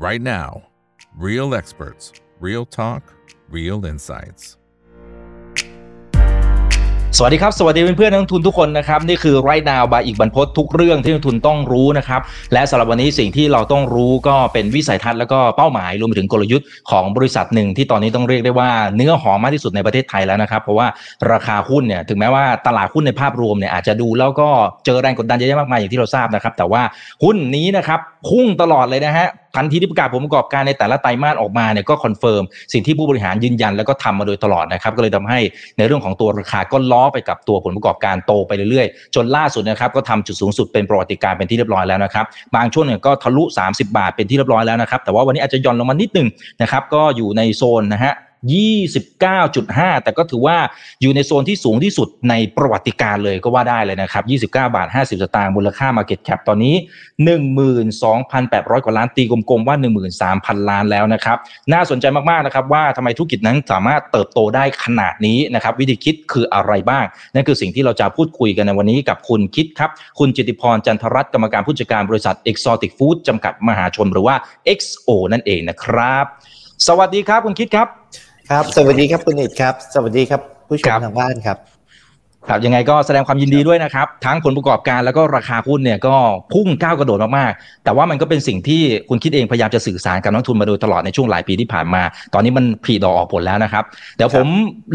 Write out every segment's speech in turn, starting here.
right now. Real experts, real talk, real insights. สวัสดีครับ สวัสดีเพื่อนๆนักลงทุนทุกคนนะครับ นี่คือไรนาวบายอีกบรรพททุกเรื่องที่นักลงทุนต้องรู้นะครับ และสำหรับวันนี้สิ่งที่เราต้องรู้ก็เป็นวิสัยทัศน์แล้วก็เป้าหมายรวมไปถึงกลยุทธ์ของบริษัทหนึ่งที่ตอนนี้ต้องเรียกได้ว่าเนื้อหอมมากที่สุดในประเทศไทยแล้วนะครับ เพราะว่าราคาหุ้นเนี่ยถึงแม้ว่าตลาดหุ้นในภาพรวมเนี่ยอาจจะดูแล้วก็เจอแรงกดดันเยอะแยะมากมายอย่างที่เราทราบนะครับแต่ว่าหุ้นนี้นะครับพุ่งตลอดเลยนะฮะ ทันทีที่ประกาศผลประกอบการในแต่ละไตรมาสออกมาเนี่ยก็ confirm สิ่งที่ผู้บริหารยืนยันแล้วก็ทำมาโดยตลอดนะครับก็เลยทำให้ในเรื่องของตัวราคาก็ล้อไปกับตัวผลประกอบการโตไปเรื่อยๆ จนล่าสุดนะครับก็ทำจุดสูงสุดเป็นประวัติการณ์เป็นที่เรียบร้อยแล้วนะครับบางช่วงเนี่ยก็ทะลุ 30 บาทเป็นที่เรียบร้อยแล้วนะครับแต่ว่าวันนี้อาจจะย่อนลงมานิดนึงนะครับก็อยู่ในโซนนะฮะ 29.5 แต่ก็ถือว่าอยู่ในโซนที่สูงที่สุดในประวัติการณ์เลยก็ว่าได้เลยนะครับ 29 บาท 50 สตางค์มูลค่า Market Cap ตอนนี้ 12,800 กว่าล้านตีกลมๆ ว่า 13,000 ล้านแล้วนะครับ น่าสนใจมากๆนะครับว่าทำไมธุรกิจนั้นสามารถเติบโตได้ขนาดนี้นะครับ วิธีคิดคืออะไรบ้าง นั่นคือสิ่งที่เราจะพูดคุยกันในวันนี้กับคุณคิดครับ คุณจิติพรจันทรัตน์กรรมการผู้จัดการบริษัท Exotic Food จำกัดมหาชนหรือว่า XO นั่นเองนะครับ สวัสดีครับคุณคิดครับ ครับ สวัสดีครับคุณเอกครับ สวัสดีครับผู้ชมทางบ้านครับครับยังไงก็แสดงความยินดีด้วยนะครับ ทั้งผลประกอบการแล้วก็ราคาหุ้นเนี่ยก็พุ่งก้าวกระโดดมากๆ แต่ว่ามันก็เป็นสิ่งที่คุณคิดเองพยายามจะสื่อสารกับนักทุนมาโดยตลอดในช่วงหลายปีที่ผ่านมา ตอนนี้มันผลิดอกออกผลแล้วนะครับ เดี๋ยวผม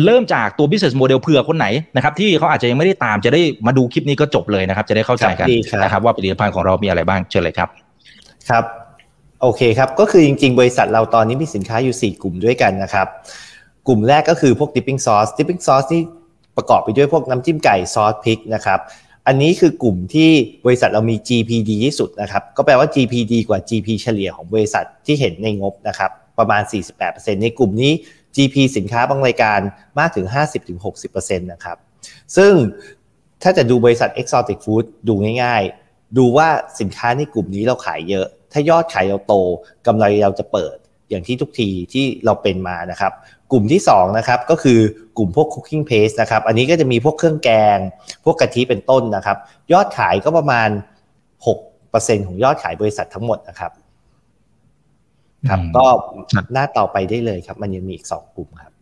เริ่มจากตัว business model เผื่อคนไหนนะครับที่เขาอาจจะยังไม่ได้ตามจะได้มาดูคลิปนี้ก็จบเลยนะครับ จะได้เข้าใจกันนะครับว่าผลิตภัณฑ์ของเรามีอะไรบ้างเชิญเลยครับ ครับโอเคครับก็คือจริง ๆ บริษัทเราตอนนี้มีสินค้าอยู่ 4 กลุ่มด้วยกันนะครับ กลุ่มแรกก็คือพวก dipping sauce dipping sauce นี่ประกอบไปด้วยพวกน้ำจิ้มไก่ซอสพริกนะครับอันนี้คือกลุ่มที่บริษัทเรามี GP ดีที่สุดนะครับ ก็แปลว่า GP ดีกว่า GP เฉลี่ยของบริษัทที่เห็นในงบนะครับ ประมาณ 48%ในกลุ่มนี้ GP สินค้าบางรายการมากถึง 50-60%นะครับ ซึ่งถ้าจะดูบริษัท Exotic Food ดูง่ายๆ ดูว่าสินค้าในกลุ่มนี้เราขายเยอะ ถ้ายอดขายเราโตกำไรเราจะเปิดอย่างที่ทุกทีที่เราเป็นมานะครับ กลุ่มที่2นะครับก็คือกลุ่มพวก cooking paste นะครับอันนี้ก็จะมีพวกเครื่องแกง พวกกะทิเป็นต้นนะครับ ยอดขายก็ประมาณ 6%ของยอดขายบริษัททั้งหมดนะครับครับก็หน้าต่อไปได้เลยครับ มันยังมีอีก 2 กลุ่มครับ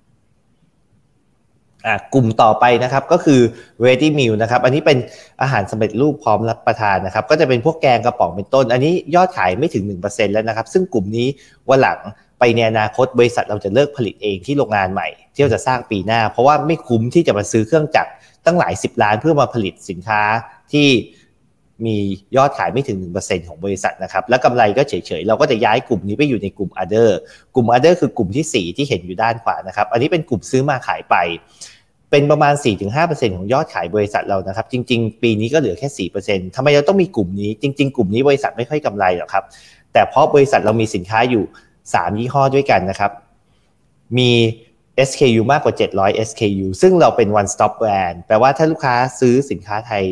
อ่กลุ่มต่อไปนะครับก็คือ ready meal นะครับ อันนี้เป็นอาหารสำเร็จรูปพร้อมรับประทานนะครับ ก็จะเป็นพวกแกงกระป๋องเป็นต้น อันนี้ยอดขายไม่ถึง 1%แล้วนะครับ ซึ่งกลุ่มนี้วันหลังไปในอนาคตบริษัทเราจะเลิกผลิตเองที่โรงงานใหม่ ที่เราจะสร้างปีหน้า เพราะว่าไม่คุ้มที่จะมาซื้อเครื่องจักรตั้งหลายสิบล้านเพื่อมาผลิตสินค้าที่มียอดขายไม่ถึง 1%ของบริษัทนะครับ แล้วกำไรก็เฉยๆ เราก็จะย้ายกลุ่มนี้ไปอยู่ในกลุ่ม other กลุ่ม other คือกลุ่มที่ 4 ที่เห็นอยู่ด้านขวานะครับ อันนี้เป็นกลุ่มซื้อมาขายไป เป็นประมาณ 4-5%ของยอดขายบริษัทเรานะครับ จริง ๆ ปีนี้ก็เหลือแค่ 4%ทำไมเราต้องมีกลุ่มนี้ จริง ๆ กลุ่มนี้บริษัทไม่ค่อยกำไรหรอกครับ แต่เพราะบริษัทเรามีสินค้าอยู่ 3 ยี่ห้อด้วยกันนะครับ มี SKU มากกว่า 700 SKU ซึ่งเราเป็น one stop brand แปลว่าถ้าลูกค้าซื้อสินค้าไทย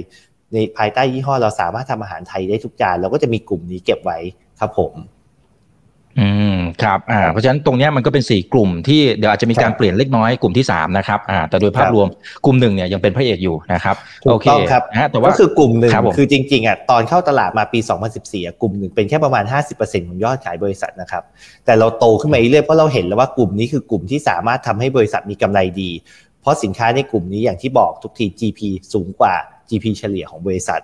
ในภายใต้ยี่ห้อเราสามารถทำอาหารไทยได้ทุกจานเราก็จะมีกลุ่มนี้เก็บไว้ครับผม อืมครับอ่าเพราะฉะนั้นตรงนี้มันก็เป็น4กลุ่มที่เดี๋ยวอาจจะมีการเปลี่ยนเล็กน้อยกลุ่มที่3นะครับอ่าแต่โดยภาพรวมกลุ่มหนึ่งเนี่ยยังเป็นพระเอกอยู่นะครับโอเคครับนะแต่ว่าก็คือกลุ่มหนึ่งคือจริงๆอะตอนเข้าตลาดมาปี 2014กลุ่มหนึ่งเป็นแค่ประมาณ 50%ของยอดขายบริษัทนะครับแต่เราโตขึ้นมาเรื่อยเพราะเราเห็นแล้วว่ากลุ่มนี้คือกลุ่มที่สามารถทำให้บริษัทมีกำไรดี เพราะสินค้าในกลุ่มนี้อย่างที่บอกทุกที GP สูงกว่า GP เฉลี่ยของบริษัท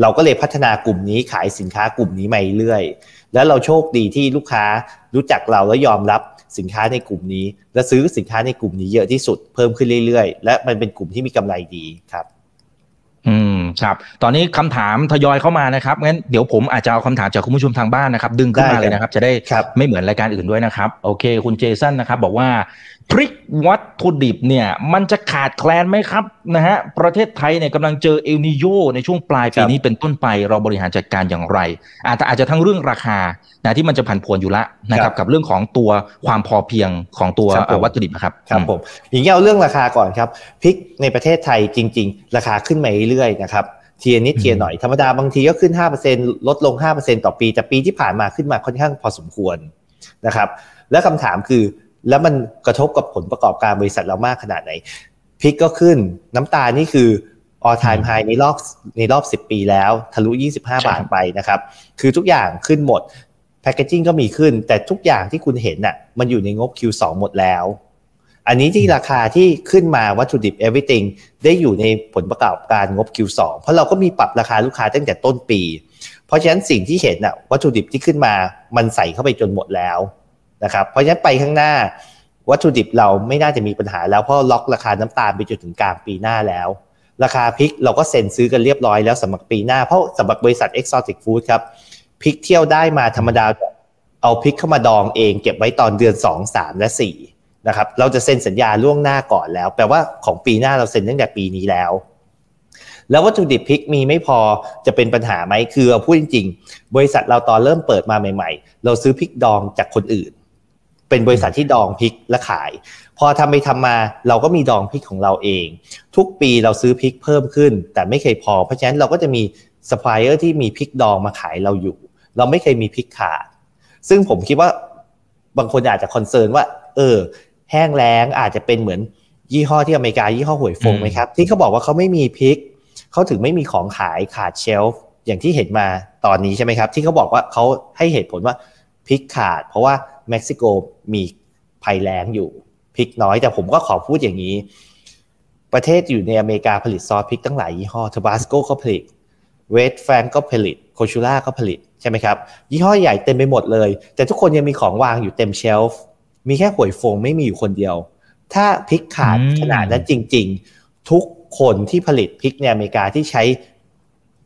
เราก็เลยพัฒนากลุ่มนี้ขายสินค้ากลุ่มนี้มาเรื่อย แล้วเราโชคดีที่ลูกค้ารู้จักเราและยอมรับสินค้าในกลุ่มนี้ และซื้อสินค้าในกลุ่มนี้เยอะที่สุดเพิ่มขึ้นเรื่อยๆ และมันเป็นกลุ่มที่มีกำไรดีครับ อืมครับ ตอนนี้คำถามทยอยเข้ามานะครับงั้นเดี๋ยวผมอาจจะเอาคำถามจากคุณผู้ชมทางบ้านนะครับ ดึงขึ้นมาเลยนะครับ จะได้ไม่เหมือนรายการอื่นด้วยนะครับ โอเค คุณเจสันนะครับ บอกว่า พริกวัตถุดิบเนี่ยมันจะขาดแคลนไหมครับนะฮะประเทศไทยเนี่ยกำลังเจอเอลนิโยในช่วงปลายปีนี้เป็นต้นไปเราบริหารจัดการอย่างไร อาจจะอาจจะทั้งเรื่องราคานะที่มันจะผันผวนอยู่ละนะครับกับเรื่องของตัวความพอเพียงของตัววัตถุดิบนะครับครับผมอย่างนี้เอาเรื่องราคาก่อนครับพริกในประเทศไทยจริง ๆ ราคาขึ้นมาเรื่อยๆนะครับเทียนิดเทียหน่อยธรรมดาบางทีก็ขึ้น 5%ลดลง 5%ต่อปี แต่ปีที่ผ่านมาขึ้นมาค่อนข้างพอสมควรนะครับและคำถามคือ แล้วมันกระทบกับผลประกอบการบริษัทเรามากขนาดไหนพริกก็ขึ้นน้ำตาลนี่คือ all time high ในรอบในรอบ 10 ปีแล้ว ทะลุ 25 บาทไปนะครับ คือทุกอย่างขึ้นหมดแพคเกจิ้งก็มีขึ้น แต่ทุกอย่างที่คุณเห็นน่ะมันอยู่ในงบ Q2 หมดแล้ว อันนี้ที่ราคาที่ขึ้นมาวัตถุดิบ everything ได้อยู่ในผลประกอบการงบ Q2 เพราะเราก็มีปรับราคาลูกค้าตั้งแต่ต้นปี เพราะฉะนั้นสิ่งที่เห็นน่ะวัตถุดิบที่ขึ้นมามันใส่เข้าไปจนหมดแล้ว นะครับเพราะฉะนั้นไปข้างหน้าวัตถุดิบเราไม่น่าจะมีปัญหาแล้วเพราะล็อกราคาน้ำตาลไปจนถึงกลางปีหน้าแล้ว ราคาพริกเราก็เซ็นซื้อกันเรียบร้อยแล้วสำหรับปีหน้าเพราะสำหรับบริษัท Exotic Food ครับพริกเที่ยวได้มาธรรมดาเอาพริกเข้ามาดองเอง เก็บไว้ตอนเดือน 2 3 และ4นะครับเราจะเซ็นสัญญาล่วงหน้าก่อนแล้ว แปลว่าของปีหน้าเราเซ็นตั้งแต่ปีนี้แล้ว แล้ววัตถุดิบพริกมีไม่พอจะเป็นปัญหาไหมคือเอาพูดจริง ๆ บริษัทเราตอนเริ่มเปิดมาใหม่ ๆ เราซื้อพริกดองจากคนอื่น เป็นบริษัทที่ดองพริกและขาย พอทำไปทำมาเราก็มีดองพริกของเราเอง ทุกปีเราซื้อพริกเพิ่มขึ้น แต่ไม่เคยพอ เพราะฉะนั้นเราก็จะมีซัพพลายเออร์ที่มีพริกดองมาขายเราอยู่ เราไม่เคยมีพริกขาด ซึ่งผมคิดว่าบางคนอาจจะ concern ว่า เออ แห้งแล้งอาจจะเป็นเหมือนยี่ห้อที่อเมริกายี่ห้อฮวยฟงไหมครับ ที่เขาบอกว่าเขาไม่มีพริกเขาถึงไม่มีของขายขาด shelf อย่างที่เห็นมาตอนนี้ใช่ไหมครับ ที่เขาบอกว่าเขาให้เหตุผลว่าพริกขาด เพราะว่า เม็กซิโกมีภัยแล้งอยู่พริกน้อย แต่ผมก็ขอพูดอย่างนี้ ประเทศอยู่ในอเมริกาผลิตซอสพริกตั้งหลายยี่ห้อทบาสโกก็ผลิตเวสแฟงก็ผลิต Cholula ก็ผลิตใช่ไหมครับ ยี่ห้อใหญ่เต็มไปหมดเลย แต่ทุกคนยังมีของวางอยู่เต็ม shelf มีแค่ Huy Fong ไม่มีอยู่คนเดียว ถ้าพริกขาดขนาดนั้นจริง ๆ ทุกคนที่ผลิตพริกในอเมริกาที่ใช้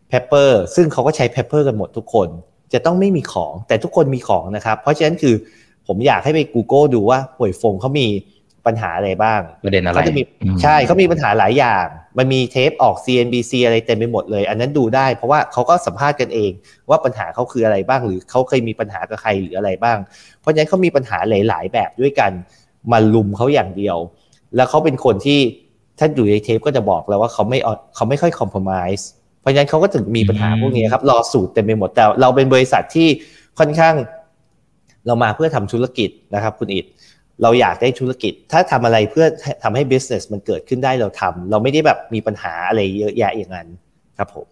pepper ซึ่งเขาก็ใช้ pepper กันหมดทุกคน จะต้องไม่มีของแต่ทุกคนมีของนะครับ เพราะฉะนั้นคือ ผมอยากให้ไป Google ดูว่า Huy Fong เขามีปัญหาอะไรบ้างประเด็นอะไรเขาจะมีใช่เขามีปัญหาหลายอย่าง มันมีเทปออก CNBC อะไรเต็มไปหมดเลย อันนั้นดูได้ เพราะว่าเขาก็สัมภาษณ์กันเอง ว่าปัญหาเขาคืออะไรบ้าง หรือเขาเคยมีปัญหากับใครหรืออะไรบ้าง เพราะฉะนั้นเขามีปัญหาหลาย ๆ แบบด้วยกันมาลุมเขาอย่างเดียว แล้วเขาเป็นคนที่ถ้าอยู่ในเทปก็จะบอกแล้วว่าเขาไม่เขาไม่ค่อยคอมเพลมไพร์เพราะฉะนั้นเขาก็ถึงมีปัญหาพวกนี้ครับรอสูตรเต็มไปหมดแต่เราเป็นบริษัทที่ค่อนข้าง เรามาเพื่อทำธุรกิจนะครับคุณอิดเราอยากได้ธุรกิจ ถ้าทำอะไรเพื่อทำให้ business มันเกิดขึ้นได้เราทำเราไม่ได้แบบมีปัญหาอะไรเยอะแยะอย่างนั้นครับผม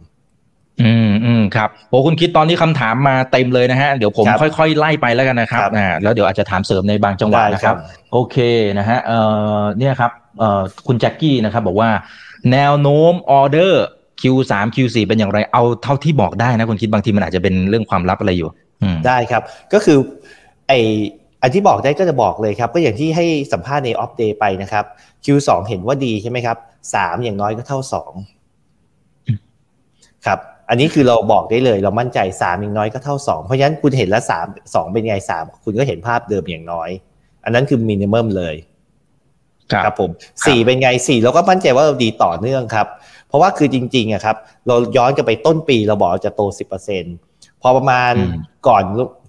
อืมอืมครับโอ้คุณคิดตอนนี้คำถามมาเต็มเลยนะฮะ เดี๋ยวผมครับค่อยๆ ไล่ไปแล้วกันนะครับครับอ่าแล้วเดี๋ยวอาจจะถามเสริมในบางจังหวะได้นะคครัรับบโอเคนะฮะเอ่อเนี่ยครับเอ่อคุณแจ็คกี้นะครับ บอกว่า แนวโน้มออเดอร์ Q3 Q4 เป็นอย่างไรเอาเท่าที่บอกได้นะคุณคิดบางทีมันอาจจะเป็นเรื่องความลับอะไรอยู่อืมได้ครับ ก็คือ ไอ้อันที่บอกได้ก็จะบอกเลยครับ ก็อย่างที่ให้สัมภาษณ์ใน Opp Day ไปนะครับ Q2 เห็นว่าดีใช่ไหมครับสามอย่างน้อยก็เท่าสองอืมครับ อันนี้คือเราบอกได้เลย เรามั่นใจสามอย่างน้อยก็เท่าสองเพราะฉะนั้นคุณเห็นแล้วสามสองเป็นไงสามคุณก็เห็นภาพเดิมอย่างน้อย อันนั้นคือ minimum เลยครับผมสี่เป็นไงสี่เราก็มั่นใจว่าเราดีต่อเนื่องครับ เพราะว่าคือจริงๆอะครับ เราย้อนกลับไปต้นปีเราบอกเราจะโตสิบเปอร์เซ็น พอประมาณอืมก่อน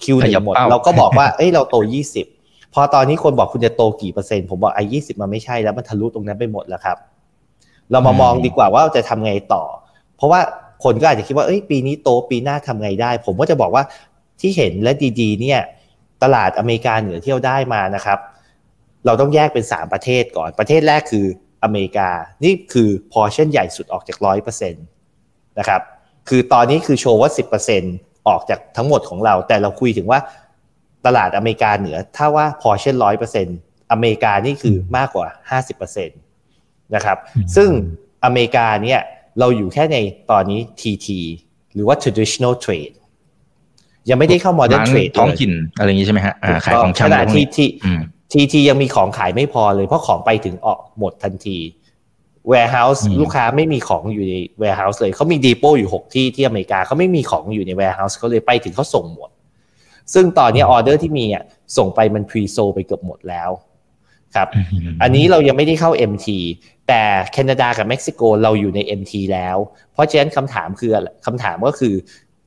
คิวหขนึ่ยับงหมดเป้าเราก็บอกว่าเอ้ยเราโตยี่สิบพอตอนนี้คนบอกคุณจะโตกี่เปอร์เซ็นต์ผมบอกไอ้ยี่สิบมันไม่ใช่แล้วมันทะลุตรงนั้นไปหมดแล้วครับ เรามามองดีกว่าว่าจะทำไงต่อ เพราะว่าคนก็อาจจะคิดว่าเอ้ยปีนี้โตปีหน้าทำไงได้ ผมก็จะบอกว่าที่เห็นและดีๆ เนี่ย ตลาดอเมริกาเหนือที่เราได้มานะครับ เราต้องแยกเป็น 3 ประเทศก่อนประเทศแรกคืออเมริกา นี่คือพอชั่นใหญ่สุดออกจากร้อยเปอร์เซ็นต์นะครับ คือตอนนี้คือโชว์ว่า10%อ อกจากทั้งหมดของเรา แต่เราคุยถึงว่าตลาดอเมริกาเหนือ ถ้าว่าพอชั่นร้อยเปอร์เซ็นต์อเมริกานี่คือมากกว่า50%นะครับอืมซึ่งอเมริกาเนี่ยเราอยู่แค่ในตอนนี้ TT หรือว่า traditional trade ยังไม่ได้เข้า modern ร้าน trade ท้องเลยถิ่นอะไรอย่างนี้ใช่ไหมฮะอ่าขายของขชำอะไรณะพวกที่นี้ที่อืมทีทียังมีของขายไม่พอเลยเพราะของไปถึงออกหมดทันที warehouse อืมลูกค้าไม่มีของอยู่ใน warehouse เลยเขามีดีโปอยู่ 6 ที่ที่อเมริกาเขาไม่มีของอยู่ใน warehouse เขาเลยไปถึงเขาส่งหมด ซึ่งตอนนี้ออเดอร์ที่มีอะส่งไปมัน pre sold ไปเกือบหมดแล้วครับ อันนี้เรายังไม่ได้เข้า MT แต่แคนาดากับเม็กซิโกเราอยู่ใน MT แล้ว เพราะฉะนั้นคำถามคืออะไรคำถามก็คือ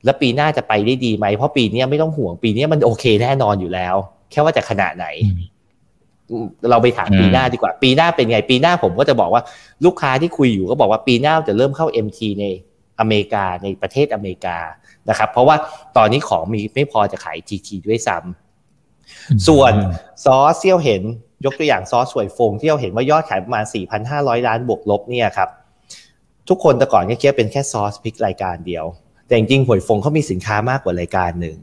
แล้วปีหน้าจะไปได้ดีไหมเพราะปีนี้ไม่ต้องห่วงปีนี้มันโอเคแน่นอนอยู่แล้ว แค่ว่าจะขนาดไหนอืมอืม เราไปถามอืมปีหน้าดีกว่า ปีหน้าเป็นไง ปีหน้าผมก็จะบอกว่าลูกค้าที่คุยอยู่ก็บอกว่าปีหน้าจะเริ่มเข้า MT ในอเมริกาในประเทศอเมริกานะครับ เพราะว่าตอนนี้ของมีไม่พอจะขาย GT ด้วยซ้ำส่วนซอสที่เราเห็นยกตัวอย่างซอสสวยฟงที่เราเห็นว่ายอดขายประมาณ 4,500 ล้านบวกลบเนี่ยครับ ทุกคนแต่ก่อนก็คิดว่าเป็นแค่ซอสพริกรายการเดียว แต่จริงๆหวยฟงเขามีสินค้ามากกว่ารายการหนึ่ง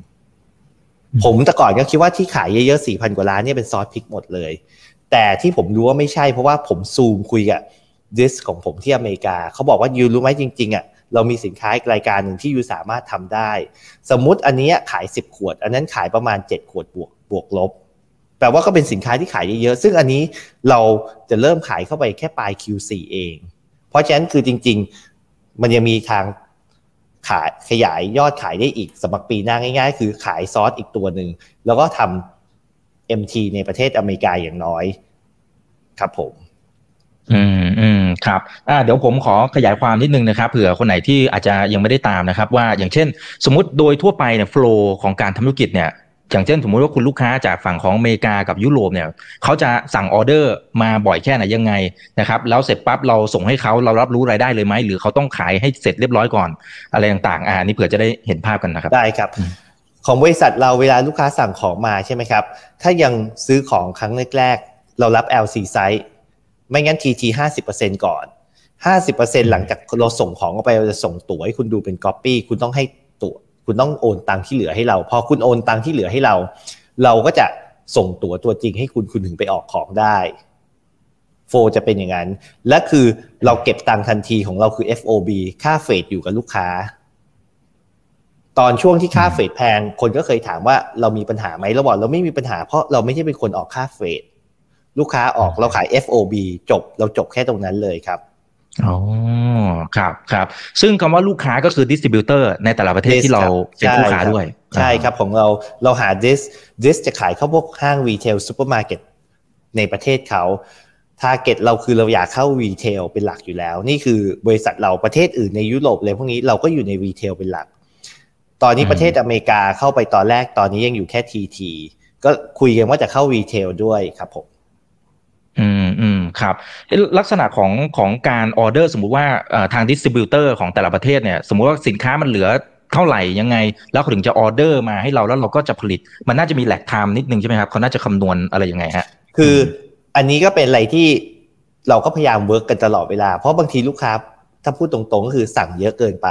ผมแต่ก่อนก็คิดว่าที่ขายเยอะๆสี่พันกว่าล้านเนี่ยเป็นซอสพริกหมดเลย แต่ที่ผมรู้ว่าไม่ใช่เพราะว่าผมซูมคุยกับดิสของผมที่อเมริกา เขาบอกว่ายูรู้ไหมจริงๆอะเรามีสินค้าอีกรายการหนึ่งที่ยูสามารถทำได้ สมมุติอันนี้ขาย 10 ขวด อันนั้นขายประมาณ 7 ขวดบวกบวกลบ แปลว่าก็เป็นสินค้าที่ขายเยอะๆ ซึ่งอันนี้เราจะเริ่มขายเข้าไปแค่ปลาย Q4 เอง เพราะฉะนั้นคือจริง ๆ มันยังมีทาง ขายขยายยอดขายได้อีกสำหรับปีหน้าง่ายๆ คือขายซอสอีกตัวหนึ่ง แล้วก็ทำ MT ในประเทศอเมริกาอย่างน้อย ครับผม อืมอืมครับอ่าเดี๋ยวผมขอขยายความนิดนึงนะครับเผื่อคนไหนที่อาจจะยังไม่ได้ตามนะครับ ว่าอย่างเช่น สมมติโดยทั่วไปเนี่ยโฟล์ของการทำธุรกิจเนี่ย อย่างเช่นสมมติว่าคุณลูกค้าจากฝั่งของอเมริกากับยุโรปเนี่ยเขาจะสั่งออเดอร์มาบ่อยแค่ไหนยังไงนะครับแล้วเสร็จปั๊บเราส่งให้เขาเรารับรู้รายได้เลยไหมหรือเขาต้องขายให้เสร็จเรียบร้อยก่อนอะไรต่างๆอ่านี่เผื่อจะได้เห็นภาพกันนะครับได้ครับ ของบริษัทเราเวลาลูกค้าสั่งของมาใช่ไหมครับ ถ้ายังซื้อของครั้งแรกๆเรารับ LC size ไม่งั้น TT 50%ก่อน 50%หลังจากเราส่งของออกไปเราจะส่งตั๋วให้คุณดูเป็น Copy คุณต้องให้ตั๋ว คุณต้องโอนตังค์ที่เหลือให้เรา พอคุณโอนตังค์ที่เหลือให้เรา เราก็จะส่งตั๋วตัวจริงให้คุณคุณถึงไปออกของได้ โฟจะเป็นอย่างนั้น และคือเราเก็บตังค์ทันทีของเราคือ FOB ค่า freight อยู่กับลูกค้า ตอนช่วงที่ค่า freight แพง คนก็เคยถามว่าเรามีปัญหาไหมเราบอกเราไม่มีปัญหาเพราะเราไม่ใช่เป็นคนออกค่า freight ลูกค้าออกเราขาย FOB จบ เราจบแค่ตรงนั้นเลยครับ อ๋อครับครับ ซึ่งคำว่าลูกค้าก็คือ distributor ในแต่ละประเทศ Dis ที่เราครับเป็นลูกค้าใช่ครับด้วย ใช่ครับของเราเราหา dis dis จะขายเข้าพวกห้าง retail ซูเปอร์มาร์เก็ตในประเทศเขา target เราคือเราอยากเข้า retail เป็นหลักอยู่แล้ว นี่คือบริษัทเราประเทศอื่นในยุโรปเลยพวกนี้เราก็อยู่ใน retail เป็นหลัก ตอนนี้อืมประเทศอเมริกาเข้าไปตอนแรกตอนนี้ยังอยู่แค่ TT ก็คุยกันว่าจะเข้า retail ด้วยครับผม อืมอืม ครับเอ๊ะลักษณะของของการออเดอร์สมมุติว่าเอ่อทาง distributor ของแต่ละประเทศเนี่ยสมมุติว่าสินค้ามันเหลือเท่าไหร่ยังไง แล้วเขาถึงจะออเดอร์มาให้เราแล้วเราก็จะผลิต มันน่าจะมี lag time นิดนึงใช่ไหมครับเขาน่าจะคำนวณอะไรยังไงฮะคืออันนี้ก็เป็นอะไรที่เราก็พยายาม work กันตลอดเวลา เพราะบางทีลูกค้าถ้าพูดตรงๆก็คือสั่งเยอะเกินไป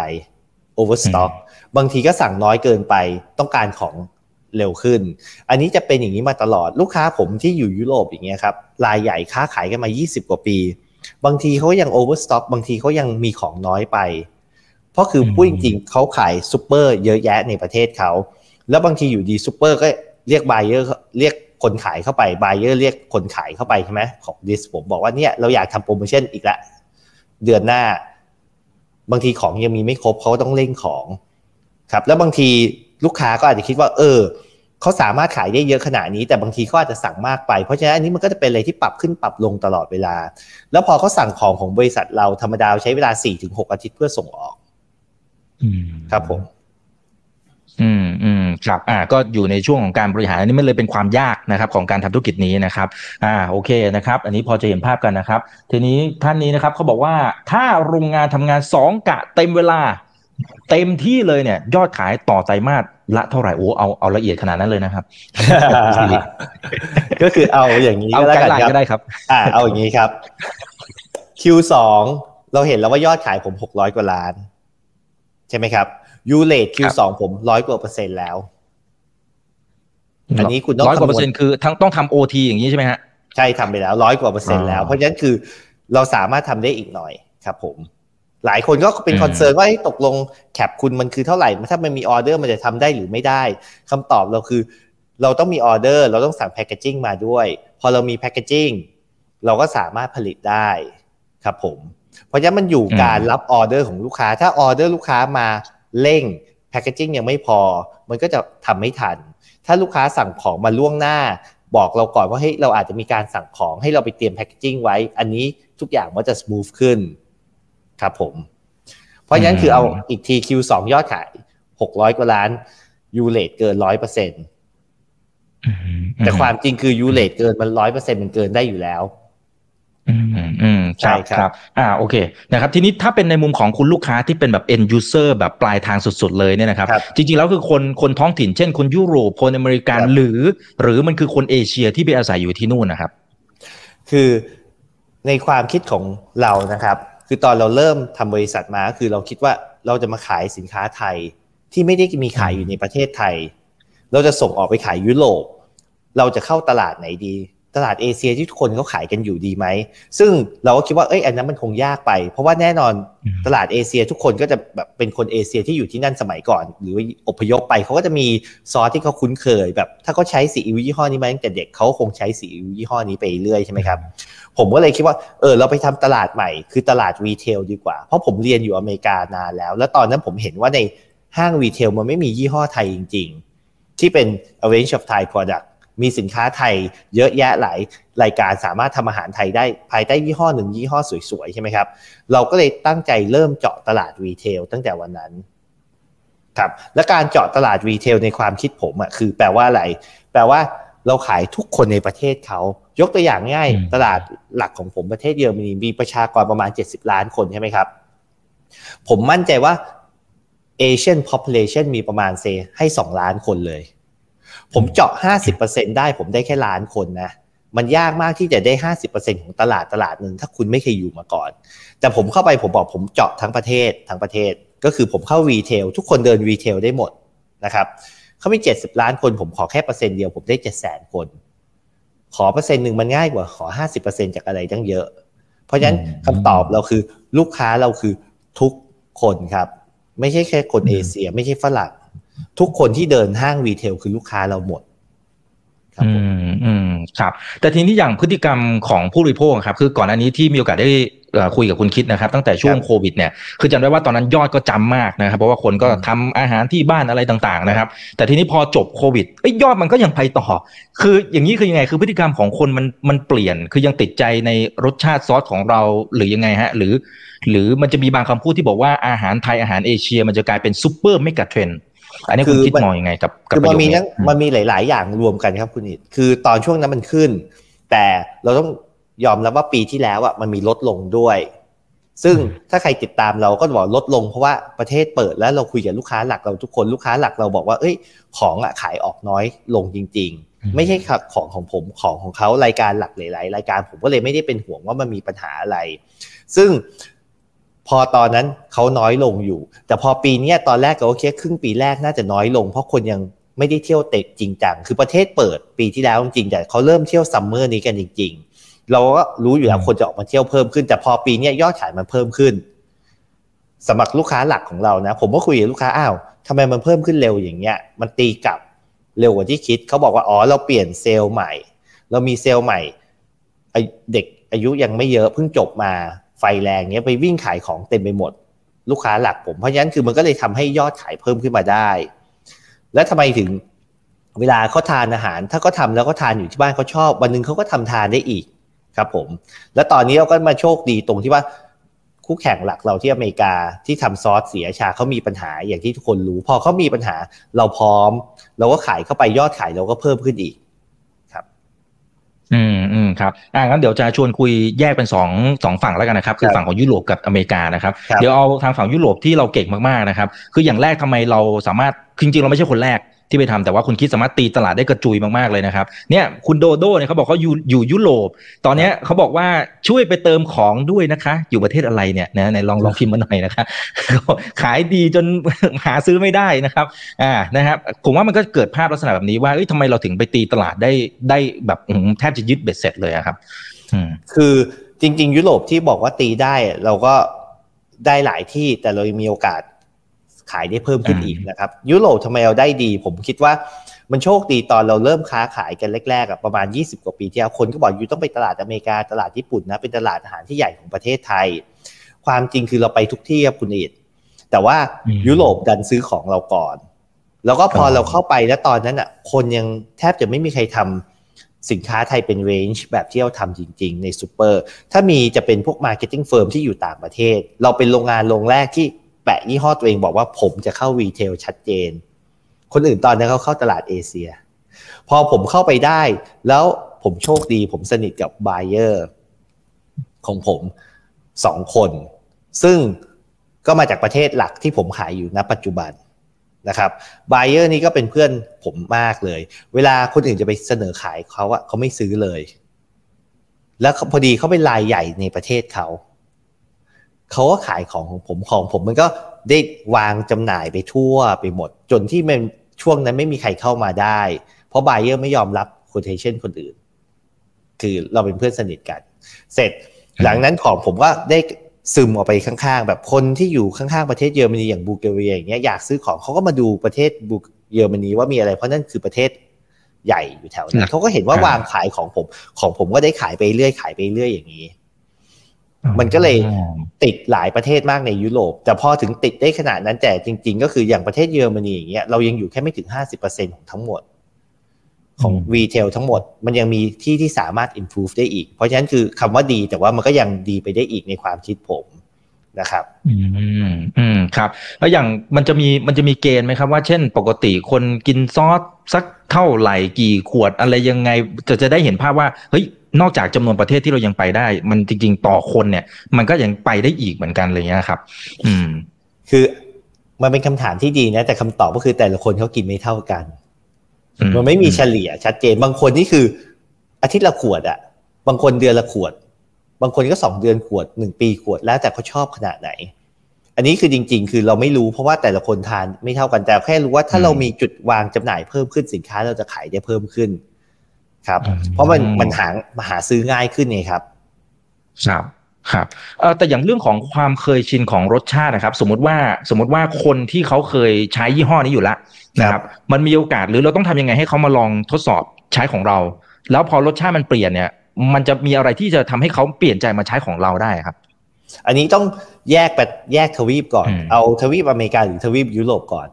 overstock บางทีก็สั่งน้อยเกินไปต้องการของ เร็วขึ้น อันนี้จะเป็นอย่างนี้มาตลอดลูกค้าผมที่อยู่ยุโรปอย่างเงี้ยครับรายใหญ่ค้าขายกันมา 20 กว่าปี บางทีเขายัง overstock บางทีเขายังมีของน้อยไป เพราะคืออืมพูดจริงๆเขาขายซูเปอร์เยอะแยะในประเทศเขาแล้วบางทีอยู่ดีซูเปอร์ก็เรียก buyer เรียกคนขายเข้าไป buyer เรียกคนขายเข้าไปใช่ไหมของ dis ผมบอกว่าเนี่ยเราอยากทำโปรโมชั่นอีกละเดือนหน้า บางทีของยังมีไม่ครบเขาก็ต้องเร่งของ ครับ แล้วบางทีลูกค้าก็อาจจะคิดว่า เออ เขาสามารถขายได้เยอะขนาดนี้ แต่บางทีเขาอาจจะสั่งมากไป เพราะฉะนั้นอันนี้มันก็จะเป็นอะไรที่ปรับขึ้นปรับลงตลอดเวลา แล้วพอเขาสั่งของของบริษัทเราธรรมดาใช้เวลา4-6อาทิตย์เพื่อส่งออกอืมครับผม อืมอืมครับอ่าก็อยู่ในช่วงของการบริหารอันนี้มันเลยเป็นความยากนะครับ ของการทำธุรกิจนี้นะครับ อ่าโอเคนะครับ อันนี้พอจะเห็นภาพกันนะครับ ทีนี้ท่านนี้นะครับเขาบอกว่าถ้าโรงงานทำงานสองกะเต็มเวลา เต็มที่เลยเนี่ย ยอดขายต่อไตรมาสละเท่าไหร่โอ้เอาเอาละเอียดขนาดนั้นเลยนะครับ ก็คือเอาอย่างนี้เอาก็แล้วไกกันด์ไลน์ครับก็ได้ครับ อ่า เอาอย่างนี้ครับ Q2 เราเห็นแล้วว่ายอดขายผม600กว่าล้าน ใช่ไหมครับ U-rate Q2 ผมร้อยกว่าเปอร์เซ็นต์แล้ว อันนี้คุณต้องร้อยกว่าคำนวณเปอร์เซ็นต์คือทั้งต้องทำ OT อย่างนี้ใช่ไหมฮะ ใช่ทำไปแล้วร้อยกว่าเปอร์เซ็นต์แล้วอ่าเพราะฉะนั้นคือเราสามารถทำได้อีกหน่อยครับผม หลายคนก็เป็นอืม concern ว่าเฮ้ยตกลง cap คุณมันคือเท่าไหร่ ถ้ามันมีออเดอร์มันจะทำได้หรือไม่ได้คำตอบเราคือ เราต้องมีออเดอร์ เราต้องสั่ง packaging มาด้วย พอเรามีแพคเกจิ้งเราก็สามารถผลิตได้ครับผม เพราะฉะนั้นมันอยู่การรับออเดอร์ของลูกค้า ถ้าออเดอร์ลูกค้ามาเร่งแพคเกจิ้งยังไม่พอ มันก็จะทำไม่ทัน ถ้าลูกค้าสั่งของมาล่วงหน้า บอกเราก่อนว่าเฮ้ยเราอาจจะมีการสั่งของให้เราไปเตรียมแพคเกจิ้งไว้ อันนี้ทุกอย่างมันจะ smooth ขึ้น ครับผม เพราะฉะนั้นคือเอาอีกที Q2 ยอดขาย600กว่าล้านU-rate เกิน100%แต่ความจริงคือ U-rate เกินมัน100%มันเกินได้อยู่แล้วอืมอืมใช่ครับครับครับ อ่า โอเค นะครับ ทีนี้ถ้าเป็นในมุมของคุณลูกค้าที่เป็นแบบ end user แบบปลายทางสุดๆ เลยเนี่ยนะครับครับจริงๆ แล้วคือคนคนท้องถิ่น เช่น คนยุโรป คนอเมริกันครับหรือ หรือมันคือคนเอเชียที่ไปอาศัยอยู่ที่นู่นนะครับ คือในความคิดของเรานะครับ คือตอนเราเริ่มทำบริษัทมาก็คือเราคิดว่าเราจะมาขายสินค้าไทยที่ไม่ได้มีขายอยู่ในประเทศไทย เราจะส่งออกไปขายยุโรป เราจะเข้าตลาดไหนดี ตลาดเอเชียที่ทุกคนเขาขายกันอยู่ดีไหม ซึ่งเราก็คิดว่าเอ้ยอันนั้นมันคงยากไป เพราะว่าแน่นอนตลาดเอเชียทุกคนก็จะแบบเป็นคนเอเชียที่อยู่ที่นั่นสมัยก่อน หรืออพยพไปเขาก็จะมีซอสที่เขาคุ้นเคยแบบ ถ้าเขาใช้สีอิวยี่ห้อนี้มาตั้งแต่เด็กเขาคงใช้สีอิวยี่ห้อนี้ไปเรื่อยใช่ไหมครับ ผมก็เลยคิดว่าเออเราไปทำตลาดใหม่ คือตลาด retail ดีกว่า เพราะผมเรียนอยู่อเมริกานานแล้ว แล้วตอนนั้นผมเห็นว่าในห้าง retail มันไม่มียี่ห้อไทยจริง ๆ ที่เป็น a range of Thai product มีสินค้าไทยเยอะแยะหลายรายการสามารถทำอาหารไทยได้ภายใต้ยี่ห้อหนึ่งยี่ห้อสวยๆ ใช่ไหมครับ เราก็เลยตั้งใจเริ่มเจาะตลาด retail ตั้งแต่วันนั้นครับและการเจาะตลาด retail ในความคิดผมอะคือแปลว่าอะไร แปลว่าเราขายทุกคนในประเทศเขา ยกตัวอย่างง่ายตลาดหลักของผมประเทศเยอรมนีมีประชากรประมาณ 70 ล้านคนใช่ไหมครับ ผมมั่นใจว่า Asian population มีประมาณ say ให้ 2 ล้านคนเลย ผมเจาะ 50%ได้ผมได้แค่ล้านคนนะ มันยากมากที่จะได้ 50%ของตลาดตลาดหนึ่งถ้าคุณไม่เคยอยู่มาก่อน แต่ผมเข้าไปผมบอกผมเจาะทั้งประเทศทั้งประเทศ ก็คือผมเข้า retail ทุกคนเดิน retail ได้หมดนะครับเขามี 70 ล้านคน ผมขอแค่เปอร์เซ็นต์เดียวผมได้7 0 0 0 0คน ขอเปอร์เซ็นต์หนึ่งมันง่ายกว่าขอ50%จากอะไรตั้งเยอะ เพราะฉะนั้นคำตอบเราคือลูกค้าเราคือทุกคนครับ ไม่ใช่แค่คนเอเชีย ไม่ใช่ฝรั่งทุกคนที่เดินห้างรีเทลคือลูกค้าเราหมดอืมอืมครับ แต่ทีนี้อย่างพฤติกรรมของผู้บริโภคครับ คือก่อนอันนี้ที่มีโอกาสได้คุยกับคุณคิดนะครับ ตั้งแต่ช่วงโควิดเนี่ยคือจำได้ว่าตอนนั้นยอดก็ฉ่ำมากนะครับ เพราะว่าคนก็ทำอาหารที่บ้านอะไรต่างๆนะครับ แต่ทีนี้พอจบโควิดยอดมันก็ยังไปต่อ คืออย่างนี้คือยังไงคือพฤติกรรมของคนมันมันเปลี่ยน คือยังติดใจในรสชาติซอสของเราหรือยังไงฮะหรือ หรือมันจะมีบางคำพูดที่บอกว่าอาหารไทยอาหารเอเชีย มันจะกลายเป็น super mega trend อันนี้คุณคิดมองยังไงกับคือมันมีมันมีหลาย ๆ อย่างรวมกันครับคุณอิดคือตอนช่วงนั้นมันขึ้น แต่เราต้องยอมรับว่าปีที่แล้วอะมันมีลดลงด้วย ซึ่งถ้าใครติดตามเราก็บอกลดลงเพราะว่าประเทศเปิดแล้วเราคุยกับลูกค้าหลักเราทุกคนลูกค้าหลักเราบอกว่าเอ้ย ของอะขายออกน้อยลงจริง ๆ ไม่ใช่ขับของของผมของของเขารายการหลักหลายๆรายการผมก็เลยไม่ได้เป็นห่วงว่ามันมีปัญหาอะไร ซึ่ง พอตอนนั้นเขาน้อยลงอยู่ แต่พอปีนี้ตอนแรกก็โอเคครึ่งปีแรกน่าจะน้อยลง เพราะคนยังไม่ได้เที่ยวเตะจริงจังคือประเทศเปิดปีที่แล้วจริงแต่เขาเริ่มเที่ยวซัมเมอร์นี้กันจริง ๆ เราก็รู้อยู่แล้วคนจะออกมาเที่ยวเพิ่มขึ้น แต่พอปีนี้ยอดขายมันเพิ่มขึ้นสำหรับลูกค้าหลักของเรานะ ผมก็คุยกับลูกค้าอ้าวทำไมมันเพิ่มขึ้นเร็วอย่างเงี้ย มันตีกลับเร็วกว่าที่คิดเขาบอกว่าอ๋อเราเปลี่ยนเซลล์ใหม่ เรามีเซลล์ใหม่เด็กอายุยังไม่เยอะเพิ่งจบมา ไฟแรงเนี้ยไปวิ่งขายของเต็มไปหมด ลูกค้าหลักผม เพราะฉะนั้นคือมันก็เลยทำให้ยอดขายเพิ่มขึ้นมาได้ แล้วทำไมถึงเวลาเขาทานอาหาร ถ้าเขาทาแล้วก็ทานอยู่ที่บ้านเขาชอบ วันนึงเขาก็ทำทานได้อีกครับผม แล้วตอนนี้เราก็มาโชคดีตรงที่ว่าคู่แข่งหลักเราที่อเมริกาที่ทำซอสเสียชาเขามีปัญหาอย่างที่ทุกคนรู้ พอเขามีปัญหาเราพร้อม เราก็ขายเข้าไปยอดขายเราก็เพิ่มขึ้นอีก อืมอืมครับอ่างั้นเดี๋ยวจะชวนคุยแยกเป็นสองสองฝั่งแล้วกันนะครับ คือฝั่งของยุโรปกับอเมริกานะครับ เดี๋ยวเอาทางฝั่งยุโรปที่เราเก่งมากๆนะครับ คืออย่างแรกทำไมเราสามารถจริงๆเราไม่ใช่คนแรก ที่ไปทำแต่ว่าคุณคิดสามารถตีตลาดได้กระจุยมากๆเลยนะครับเนี่ยคุณโดโดเนี่ยเขาบอกเขาอยู่อยู่ยุโรป ตอนนี้เขาบอกว่าช่วยไปเติมของด้วยนะคะ อยู่ประเทศอะไรเนี่ยนะในลองลองพิมพ์มาหน่อยนะคะขายดีจนหาซื้อไม่ได้นะครับอ่านะครับผมว่ามันก็เกิดภาพลักษณะแบบนี้ว่าเอ้ยทำไมเราถึงไปตีตลาดได้ได้แบบแทบจะยึดเบ็ดเสร็จเลยครับคือจริง ๆ ยุโรปที่บอกว่าตีได้เราก็ได้หลายที่แต่เรามีโอกาส ขายได้เพิ่มขึ้นอีกนะครับ ยุโรปทำไมเราได้ดี ผมคิดว่ามันโชคดีตอนเราเริ่มค้าขายกันแรกๆประมาณ 20 กว่าปีที่แล้วคนก็บอกยูต้องไปตลาดอเมริกาตลาดญี่ปุ่นนะเป็นตลาดอาหารที่ใหญ่ของประเทศไทย ความจริงคือเราไปทุกที่ครับคุณเอกแต่ว่ายุโรปดันซื้อของเราก่อน แล้วก็พอเราเข้าไปแล้วตอนนั้นอะ คนยังแทบจะไม่มีใครทำสินค้าไทยเป็นเรนจ์แบบที่เราทำจริง ๆ ในซูเปอร์ ถ้ามีจะเป็นพวก marketing firm ที่อยู่ต่างประเทศ เราเป็นโรงงานโรงแรกที่ แปะยี่ห้อตัวเองบอกว่าผมจะเข้า retail ชัดเจน คนอื่นตอนนั้นเขาเข้าตลาดเอเชีย พอผมเข้าไปได้ แล้วผมโชคดีผมสนิทกับ buyer ของผมสองคน ซึ่งก็มาจากประเทศหลักที่ผมขายอยู่ณปัจจุบันนะครับ buyer นี่ก็เป็นเพื่อนผมมากเลย เวลาคนอื่นจะไปเสนอขายเขาอะเขาไม่ซื้อเลย แล้วพอดีเขาเป็นรายใหญ่ในประเทศเขา เขาก็ขายของของผมของผมมันก็ได้วางจำหน่ายไปทั่วไปหมด จนที่มันช่วงนั้นไม่มีใครเข้ามาได้ เพราะไบเออร์ไม่ยอมรับ quotation คนอื่น คือเราเป็นเพื่อนสนิทกัน เสร็จหลังนั้นของผมก็ได้ซึมออกไปข้างๆ แบบคนที่อยู่ข้างๆ ประเทศเยอรมนีอย่างบูเกเรียอย่างเงี้ยอยากซื้อของเขาก็มาดูประเทศบูเยอรมนีว่ามีอะไรเพราะนั่นคือประเทศใหญ่อยู่แถวนั้นเขาก็เห็นว่าวางขายของผม ของผมก็ได้ขายไปเรื่อยขายไปเรื่อยอย่างนี้ มันก็เลยติดหลายประเทศมากในยุโรป แต่พอถึงติดได้ขนาดนั้นแต่จริง ๆ ก็คืออย่างประเทศเยอรมนีอย่างเงี้ยเรายังอยู่แค่ไม่ถึงห้าสิบเปอร์เซ็นของทั้งหมด ของรีเทลทั้งหมด มันยังมีที่ที่สามารถ improve ได้อีก เพราะฉะนั้นคือคำว่าดีแต่ว่ามันก็ยังดีไปได้อีกในความคิดผมนะครับ อืมอืมครับ แล้วอย่างมันจะมีมันจะมีเกณฑ์ไหมครับว่าเช่นปกติคนกินซอสสักเท่าไหร่กี่ขวดอะไรยังไง จะจะได้เห็นภาพว่าเฮ้ย นอกจากจำนวนประเทศที่เรายังไปได้ มันจริง ๆ ต่อคนเนี่ย มันก็ยังไปได้อีกเหมือนกันเลยนะครับ อืม คือมันเป็นคำถามที่ดีนะ แต่คำตอบก็คือแต่ละคนเขากินไม่เท่ากัน มันไม่มีเฉลี่ยชัดเจน บางคนนี่คือ อาทิตย์ละขวดอะบางคนเดือนละขวด บางคนก็สองเดือนขวดหนึ่งปีขวดแล้วแต่เขาชอบขนาดไหน อันนี้คือจริง ๆ คือเราไม่รู้เพราะว่าแต่ละคนทานไม่เท่ากันแต่แค่รู้ว่าถ้าเรามีจุดวางจำหน่ายเพิ่มขึ้นสินค้าเราจะขายได้เพิ่มขึ้น ครับ เพราะมันมันหาหาซื้อง่ายขึ้นไงครับ ครับครับเออแต่อย่างเรื่องของความเคยชินของรสชาตินะครับ สมมติว่าสมมติว่าคนที่เขาเคยใช้ยี่ห้อนี้อยู่แล้วนะครับ มันมีโอกาสหรือเราต้องทำยังไงให้เขามาลองทดสอบใช้ของเรา แล้วพอรสชาติมันเปลี่ยนเนี่ย มันจะมีอะไรที่จะทำให้เขาเปลี่ยนใจมาใช้ของเราได้ครับ อันนี้ต้องแยกแบบแยกทวีปก่อน เอาทวีปอเมริกาหรือทวีปยุโรปก่อน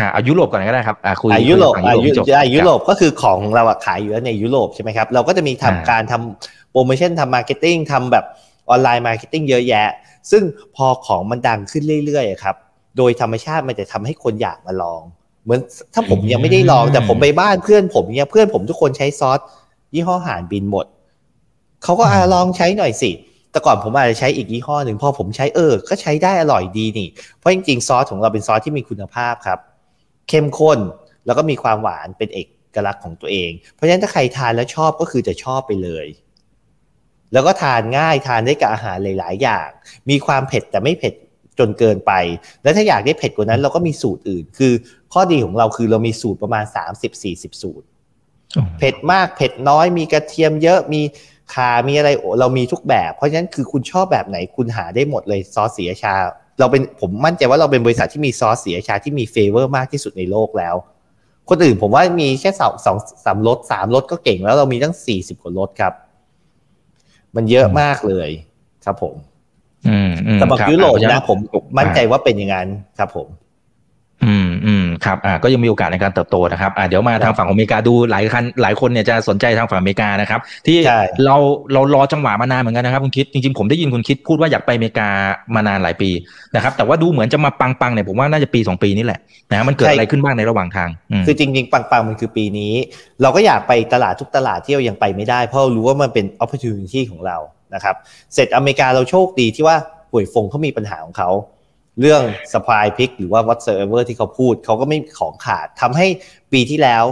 อ่าเอายุโรปก่อนก็ได้ครับอ่าคุยเอายุโรปคุอายุจบอายุโรปก็คือของเราอะขายอยู่ในยุโรปใช่ไหมครับ เราก็จะมีทำการทำโปรโมชั่นทำ marketing ทำแบบ online marketing เยอะแยะ ซึ่งพอของมันดังขึ้นเรื่อยๆครับโดยธรรมชาติมันจะทำให้คนอยากมาลอง เหมือนถ้าผมยังไม่ได้ลองแต่ผมไปบ้านเพื่อนผมเนี่ยเพื่อนผมทุกคนใช้ซอสยี่ห้อห่านบินหมดเขาก็อาลองใช้หน่อยสิแต่ก่อนผมอาจจะใช้อีกยี่ห้อหนึ่งพอผมใช้เออ ก็ใช้ได้อร่อยดีนี่ เพราะจริงๆซอสของเราเป็นซอสที่มีคุณภาพครับ เข้มข้น แล้วก็มีความหวานเป็นเอกลักษณ์ของตัวเอง เพราะฉะนั้นถ้าใครทานแล้วชอบก็คือจะชอบไปเลย แล้วก็ทานง่ายทานได้กับอาหารหลาย ๆ อย่าง มีความเผ็ดแต่ไม่เผ็ดจนเกินไป แล้วถ้าอยากได้เผ็ดกว่านั้นเราก็มีสูตรอื่น คือ ข้อดีของเราคือเรามีสูตรประมาณ 30-40 สูตร เผ็ดมากเผ็ดน้อยมีกระเทียมเยอะมีข่ามีอะไรเรามีทุกแบบ เพราะฉะนั้นคือคุณชอบแบบไหนคุณหาได้หมดเลยซอสศรีราชา เราเป็นผมมั่นใจว่าเราเป็นบริษัทที่มีซอสศรีราชาที่มี flavor มากที่สุดในโลกแล้ว คนอื่นผมว่ามีแค่สองสองสามรสสามรสก็เก่งแล้วเรามีตั้งสี่สิบกว่ารสครับ มันเยอะมากเลยครับผมอืมอืมแต่บอกครับยุโรปอ่านะผมมั่นใจว่าเป็นอย่างนั้นครับผมอืมอืม ครับอ่าก็ยังมีโอกาสในการเติบโตนะครับอ่าเดี๋ยวมาทางฝั่งของอเมริกาดูหลายคันหลายคนเนี่ยจะสนใจทางฝั่งอเมริกานะครับ ที่ใช่เราเรารอจังหวะมานานเหมือนกันนะครับคุณคิดจริงๆผมได้ยินคุณคิดพูดว่าอยากไปอเมริกามานานหลายปีนะครับ แต่ว่าดูเหมือนจะมาปังๆเนี่ยผมว่าน่าจะปีสองปีนี่แหละนะมันเกิดอะไรขึ้นบ้างในระหว่างทางอืมคือจริง ๆ ปังๆมันคือปีนี้ เราก็อยากไปตลาดทุกตลาดที่เรายังไปไม่ได้เพราะเรารู้ว่ามันเป็น opportunity ของเรานะครับเสร็จอเมริกาเราโชคดีที่ว่าป่วยฟงเขามีปัญหาของเขา เรื่อง supply pick หรือว่า whatsoever ที่เขาพูดเขาก็ไม่มีของขาดทำให้ปีที่แล้ว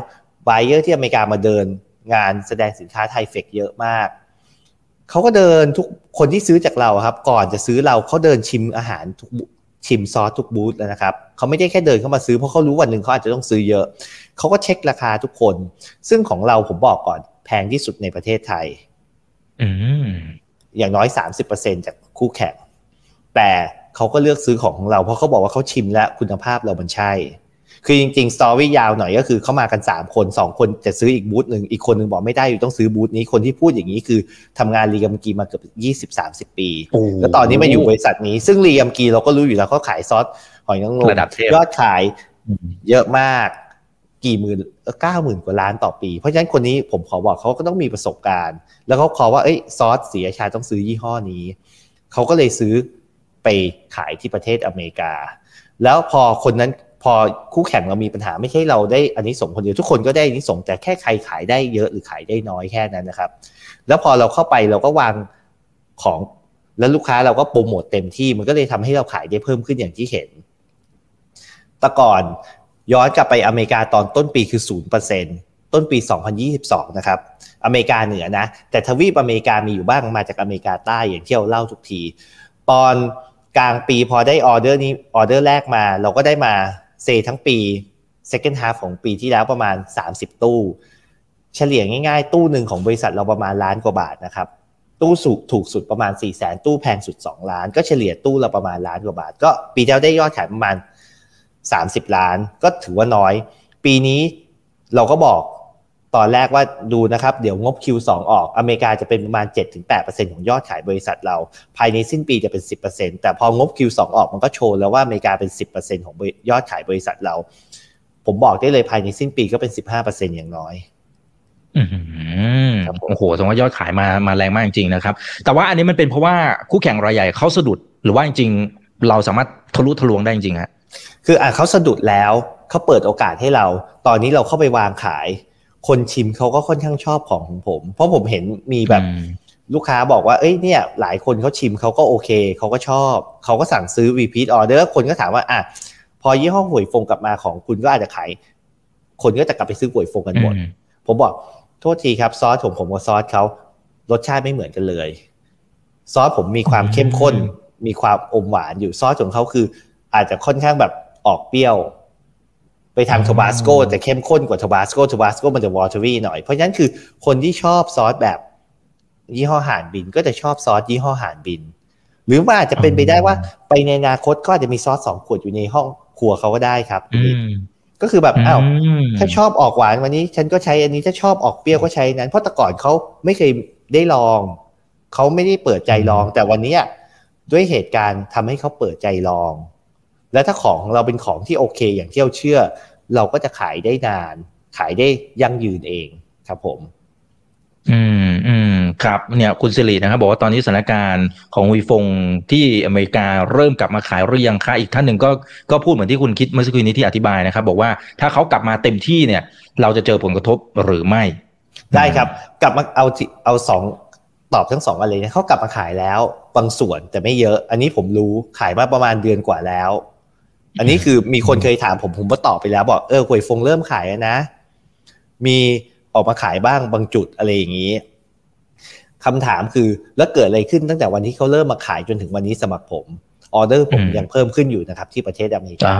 buyer ที่อเมริกามาเดินงานแสดงสินค้าไทยเฟกเยอะมากเขาก็เดินทุกคนที่ซื้อจากเราครับ ก่อนจะซื้อเราเขาเดินชิมอาหารทุกบูชิมซอสทุกบูธแล้วนะครับเขาไม่ได้แค่เดินเข้ามาซื้อเพราะเขารู้วันหนึ่งเขาอาจจะต้องซื้อเยอะเขาก็เช็คราคาทุกคน ซึ่งของเราผมบอกก่อนแพงที่สุดในประเทศไทยอืมอย่างน้อย30%จากคู่แข่งแต่ เขาก็เลือกซื้อของของเราเพราะเขาบอกว่าเขาชิมแล้วคุณภาพเรามันใช่ คือจริงๆสตอรี่ยาวหน่อยก็คือเขามากัน 3 คน 2 คนจะซื้ออีกบูธหนึ่งอีกคนหนึ่งบอกไม่ได้อยู่ต้องซื้อบูธนี้คนที่พูดอย่างนี้คือทำงานรีกัมกีมาเกือบ20-30 ปีโอ้แล้วตอนนี้มาอยู่บริษัทนี้ซึ่งรีกัมกีเราก็รู้อยู่แล้วเขาขายซอสหอยนางรมระดับเทพยอดขายอืมเยอะมากกี่หมื่นเก้าหมื่นกว่าล้านต่อปี เพราะฉะนั้นคนนี้ผมขอบอกเขาก็ต้องมีประสบการณ์ แล้วเขาขอว่าเอ้ยซอสสีราชาต้องซื้อยี่ห้อนี้ เขาก็เลยซื้อ ไปขายที่ประเทศอเมริกา แล้วพอคนนั้นพอคู่แข่งเรามีปัญหาไม่ใช่เราได้อันนี้ส่งคนเดียวทุกคนก็ได้อันนี้ส่งแต่แค่ใครขายได้เยอะหรือขายได้น้อยแค่นั้นนะครับ แล้วพอเราเข้าไปเราก็วางของแล้วลูกค้าเราก็โปรโมทเต็มที่มันก็เลยทำให้เราขายได้เพิ่มขึ้นอย่างที่เห็นแต่ก่อนย้อนกลับไปอเมริกาตอนต้นปีคือ0%ต้นปี 2022 นะครับ อเมริกาเหนือนะ แต่ทวีปอเมริกามีอยู่บ้างมาจากอเมริกาใต้อย่างที่เราเล่าทุกที ตอน กลางปีพอได้ออเดอร์นี้ออเดอร์แรกมา เราก็ได้มาเซทั้งปี second half ของปีที่แล้วประมาณ 30 ตู้ เฉลี่ยง่ายๆ ตู้หนึ่งของบริษัทเราประมาณล้านกว่าบาทนะครับ ตู้สุถูกสุดประมาณ4ี่แสนตู้แพงสุด 2 ล้าน ก็เฉลี่ยตู้เราประมาณล้านกว่าบาท ก็ปีที่แล้วได้ยอดขายประมาณ 30 ล้าน ก็ถือว่าน้อย ปีนี้เราก็บอก ตอนแรกว่าดูนะครับ เดี๋ยวงบ Q2 ออกอเมริกาจะเป็นประมาณ 7-8%ของยอดขายบริษัทเรา ภายในสิ้นปีจะเป็น 10%แต่พองบ Q2 ออกมันก็โชว์แล้วว่าอเมริกาเป็น 10%ของยอดขายบริษัทเรา ผมบอกได้เลยภายในสิ้นปีก็เป็น 15%อย่างน้อยอืมโอ้โหสมมติว่ายอดขายมามาแรงมากจริงๆนะครับ แต่ว่าอันนี้มันเป็นเพราะว่าคู่แข่งรายใหญ่เขาสะดุดหรือว่าจริงๆ เราสามารถทะลุทะลวงได้จริงๆฮะคืออะเขาสะดุดแล้วเขาเปิดโอกาสให้เรา ตอนนี้เราเข้าไปวางขาย คนชิมเขาก็ค่อนข้างชอบของของผม เพราะผมเห็นมีแบบลูกค้าบอกว่า เอ้ย เนี่ย หลายคนเขาชิมเขาก็โอเค เขาก็ชอบ เขาก็สั่งซื้อ repeat order คนก็ถามว่า อะ พอยี่ห้อหวยฟงกลับมาของคุณก็อาจจะขาย คนก็จะกลับไปซื้อหวยฟงกันหมด ผมบอก โทษทีครับ ซอสผมผมกับซอสเขา รสชาติไม่เหมือนกันเลย ซอสผมมีความเข้มข้น มีความอมหวานอยู่ ซอสของเขาคือ อาจจะค่อนข้างแบบออกเปรี้ยว ไปทางโทบาสโกจะเข้มข้นกว่า Tabasco Tabasco มันจะ watery หน่อย เพราะฉะนั้นคือคนที่ชอบซอสแบบ ยี่ห้อห่านบินก็จะชอบซอสยี่ห้อห่านบิน หรือว่าอาจจะเป็นไปได้ว่าไปในอนาคตก็อาจจะมีซอสสองขวดอยู่ในห้องครัวเขาก็ได้ครับก็คือแบบอ้าวถ้าชอบออกหวานวันนี้ ฉันก็ใช้อันนี้ถ้าชอบออกเปรี้ยวก็ใช้นั้น เพราะแต่ก่อนเขาไม่เคยได้ลองเขาไม่ได้เปิดใจลอง แต่วันนี้ด้วยเหตุการณ์ทำให้เขาเปิดใจลอง แล้วถ้าของเราเป็นของที่โอเค อย่างที่เราเชื่อ เราก็จะขายได้นาน ขายได้ยั่งยืนเองครับผม อืมอืมครับเนี่ยคุณสิรินะครับ บอกว่าตอนนี้สถานการณ์ของวีฟงที่อเมริกาเริ่มกลับมาขายหรือยังคะอีกท่านหนึ่งก็ก็พูดเหมือนที่คุณคิดเมื่อสักครู่นี้ที่อธิบายนะครับ บอกว่าถ้าเขากลับมาเต็มที่เนี่ย เราจะเจอผลกระทบหรือไม่ ได้ครับ กลับมาเอาเอาสองตอบทั้งสองอะไรเนี่ยเขากลับมาขายแล้วบางส่วนแต่ไม่เยอะ อันนี้ผมรู้ขายมาประมาณเดือนกว่าแล้ว อันนี้คือมีคนเคยถามผมผมก็ตอบไปแล้วบอกเออหวยฟงเริ่มขายแล้วนะ มีออกมาขายบ้างบางจุดอะไรอย่างนี้คำถามคือแล้วเกิดอะไรขึ้นตั้งแต่วันที่เขาเริ่มมาขายจนถึงวันนี้สมัครผมออเดอร์ผมยังเพิ่มขึ้นอยู่นะครับ ที่ประเทศอเมริกา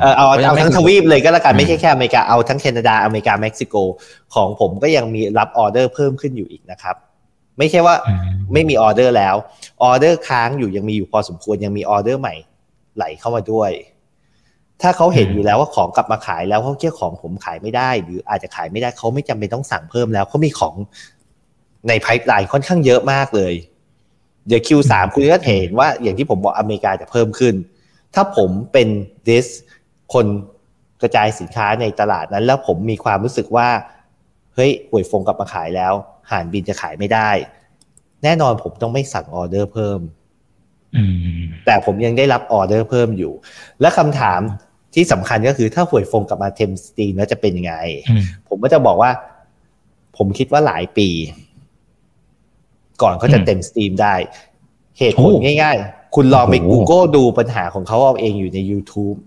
เออเอาเอาทั้งทวีปเลยก็แล้วกันไม่ใช่แค่อเมริกาเอาทั้งแคนาดาอเมริกาเม็กซิโก ของผมก็ยังมีรับออเดอร์เพิ่มขึ้นอยู่อีกนะครับ ไม่ใช่ว่าไม่มีออเดอร์แล้วออเดอร์ค้างอยู่ยังมีอยู่พอสมควรยังมีออเดอร์ใหม่ ไหลเข้ามาด้วย ถ้าเขาเห็นอยู่แล้วว่าของกลับมาขายแล้วเขาเดี๋ยวของผมขายไม่ได้ หรืออาจจะขายไม่ได้เขาไม่จำเป็นต้องสั่งเพิ่มแล้วเขามีของใน pipeline ค่อนข้างเยอะมากเลย เดี๋ยว Q3 คุณก็เห็นว่าอย่างที่ผมบอกอเมริกาจะเพิ่มขึ้น ถ้าผมเป็น dis คนกระจายสินค้าในตลาดนั้น แล้วผมมีความรู้สึกว่าเฮ้ย Huy Fong กลับมาขายแล้วห่านบินจะขายไม่ได้ แน่นอนผมต้องไม่สั่งออเดอร์เพิ่ม แต่ผมยังได้รับออเดอร์เพิ่มอยู่ และคำถามที่สำคัญก็คือถ้า Huy Fong กลับมาเต็ม steam แล้วจะเป็นยังไง ผมก็จะบอกว่า ผมคิดว่าหลายปี ก่อนเขาจะเต็มสตรีมได้ เหตุผลง่ายๆ คุณลองไป Google ดูปัญหาของเขาเอาเองอยู่ใน YouTube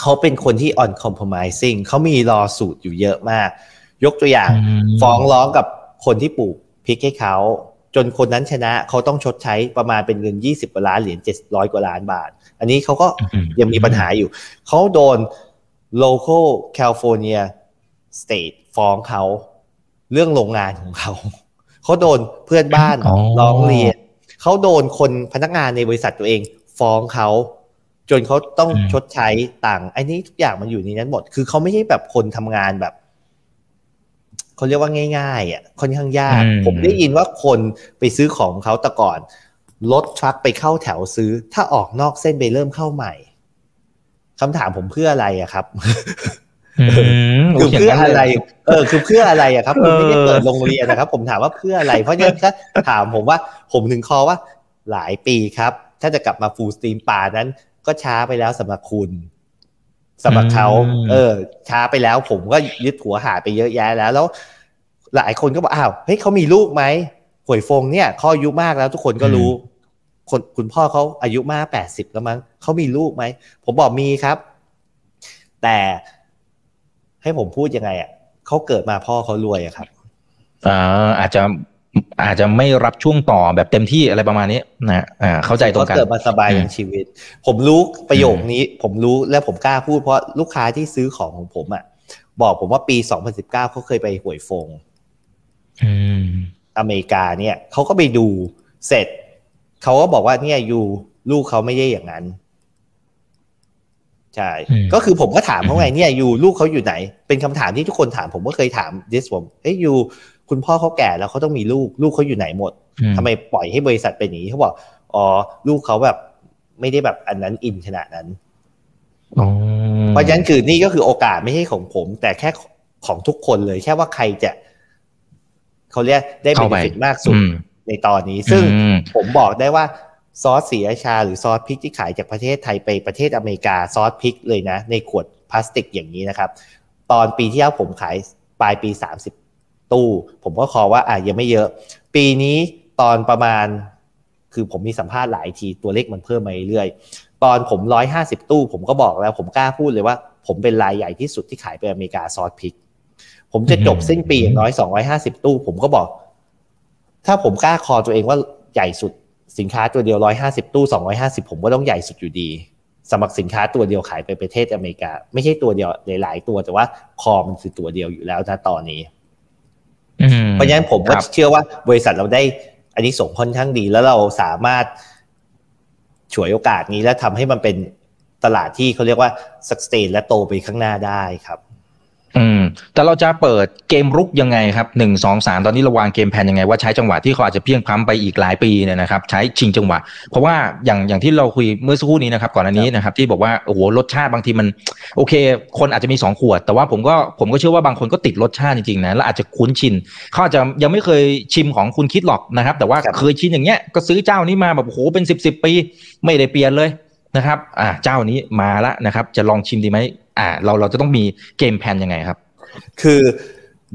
เขาเป็นคนที่ on compromising เขามีรอสูตรอยู่เยอะมาก ยกตัวอย่าง ฟ้องร้องกับคนที่ปลูกพริกให้เขา จนคนนั้นชนะเขาต้องชดใช้ประมาณเป็นเงิน 20กว่าล้านเหรียญ700 กว่าล้านบาท อันนี้เขาก็ยังมีปัญหาอยู่ เขาโดน local California state ฟ้องเขาเรื่องโรงงานของเขา เขาโดนเพื่อนบ้านร้องเรียน เขาโดนคนพนักงานในบริษัทตัวเองฟ้องเขา จนเขาต้องชดใช้ต่าง อันนี้ทุกอย่างมันอยู่ในนั้นหมด คือเขาไม่ใช่แบบคนทำงานแบบ เขาเรียกว่าง่ายๆอะค่อนข้างยาก ผมได้ยินว่าคนไปซื้อของเขาแต่ก่อนรถทรัคไปเข้าแถวซื้อ ถ้าออกนอกเส้นไปเริ่มเข้าใหม่คำถามผมเพื่ออะไรอะครับคือเพื่ออะไร เออ คือเพื่ออะไรอะครับคุณไม่ได้เปิดโรงเรียนนะครับ ผมถามว่าเพื่ออะไร เพราะฉะนั้นก็ถามผมว่าผมถึงคอว่าหลายปีครับ ถ้าจะกลับมาฟูลสตรีมป่านั้น ก็ช้าไปแล้วสำหรับคุณ สำหรับเขาเออ ช้าไปแล้วผมก็ยึดหัวหาไปเยอะแยะแล้ว แล้ว หลายคนก็บอกอ้าวเฮ้ยเขามีลูกไหมหวยฟงเนี่ยเขาอายุมากแล้วทุกคนก็รู้ คนคุณพ่อเขาอายุมากแปดสิบแล้วมั้งเขามีลูกไหม ผมบอกมีครับ แต่ให้ผมพูดยังไงอะเขาเกิดมาพ่อเขารวยอะครับอ่าอาจจะ อาจจะไม่รับช่วงต่อแบบเต็มที่อะไรประมาณนี้นะอ่าเข้าใจตรงกันเกิดมาสบายในชีวิต ผมรู้ประโยคนี้ ผมรู้และผมกล้าพูดเพราะลูกค้าที่ซื้อของของผมอะบอกผมว่าปี 2019เขาเคยไปหวยฟงอืมอเมริกาเนี่ยเขาก็ไปดูเสร็จเขาก็บอกว่าเนี่ยอยู่ลูกเขาไม่ได้อย่างนั้น ใช่อืมก็คือผมก็ถามเขาไงอืมเนี่ยอยู่ลูกเขาอยู่ไหน เป็นคำถามที่ทุกคนถาม ผมก็เคยถามดิสผมเอ้ยอยู่ คุณพ่อเขาแก่แล้วเขาต้องมีลูก ลูกเขาอยู่ไหนหมดอืทำไมปล่อยให้บริษัทเป็นอย่างนี้เขาบอกอ๋อลูกเขาแบบไม่ได้แบบอันนั้นอินขนาดนั้นอ๋อเพราะฉะนั้นคือนี่ก็คือโอกาสไม่ใช่ของผม แต่แค่ของทุกคนเลย แค่ว่าใครจะเขาเรียกได้เบเข้านไปฟิตมากสุดอืมในตอนนี้ ซึ่งอืมผมบอกได้ว่าซอสสีราชาหรือซอสพริกที่ขายจากประเทศไทยไปประเทศอเมริกาซอสพริกเลยนะ ในขวดพลาสติกอย่างนี้นะครับ ตอนปีที่แล้วผมขายปลายปี30 ตู้ ผมก็คอว่าอะยังไม่เยอะ ปีนี้ตอนประมาณ คือผมมีสัมภาษณ์หลายทีตัวเลขมันเพิ่มมาเรื่อยๆตอนผม 150 ตู้ ผมก็บอกแล้ว ผมกล้าพูดเลยว่า ผมเป็นรายใหญ่ที่สุดที่ขายไปอเมริกาซอสพริก ผมจะจบสิ้นปีอย่างน้อย 250 ตู้ ผมก็บอก ถ้าผมกล้าคอตัวเองว่าใหญ่สุดสินค้าตัวเดียว 150 ตู้ 250 ผมก็ต้องใหญ่สุดอยู่ดีสำหรับสินค้าตัวเดียวขายไปประเทศอเมริกา ไม่ใช่ตัวเดียวหลาย ๆ ตัวแต่ว่าคอมันคือตัวเดียวอยู่แล้วนะตอนนี้ เพราะฉะนั้นผมก็ครับเชื่อว่าบริษัทเราได้อันนี้ส่งส์ค่อนข้างดีแล้วเราสามารถฉวยโอกาสนี้และทำให้มันเป็นตลาดที่เขาเรียกว่า sustain และโตไปข้างหน้าได้ครับ อืม แต่เราจะเปิดเกมรุกยังไงครับหนึ่งสองสามตอนนี้เราวางเกมแพลนยังไงว่าใช้จังหวะที่เขาอาจจะเพียงพล้ำไปอีกหลายปีเนี่ยนะครับ ใช้ชิงจังหวะ เพราะว่าอย่างอย่างที่เราคุยเมื่อสักครู่นี้นะครับ ก่อนอันนี้นะครับ ที่บอกว่าโอ้โหรสชาติบางทีมัน โอเค คนอาจจะมีสองขวด แต่ว่าผมก็ผมก็เชื่อว่าบางคนก็ติดรสชาติจริงๆนะแล้วอาจจะคุ้นชินเขาอาจจะยังไม่เคยชิมของคุณคิดหรอกนะครับ แต่ว่าครับเคยชินอย่างเงี้ยก็ซื้อเจ้านี้มาแบบโอ้โหเป็นสิบสิบปี ไม่ได้เปลี่ยนเลย นะครับอ่าเจ้านี้มาแล้วนะครับ จะลองชิมดีไหมอ่า เราเราจะต้องมี game plan ยังไงครับ คือ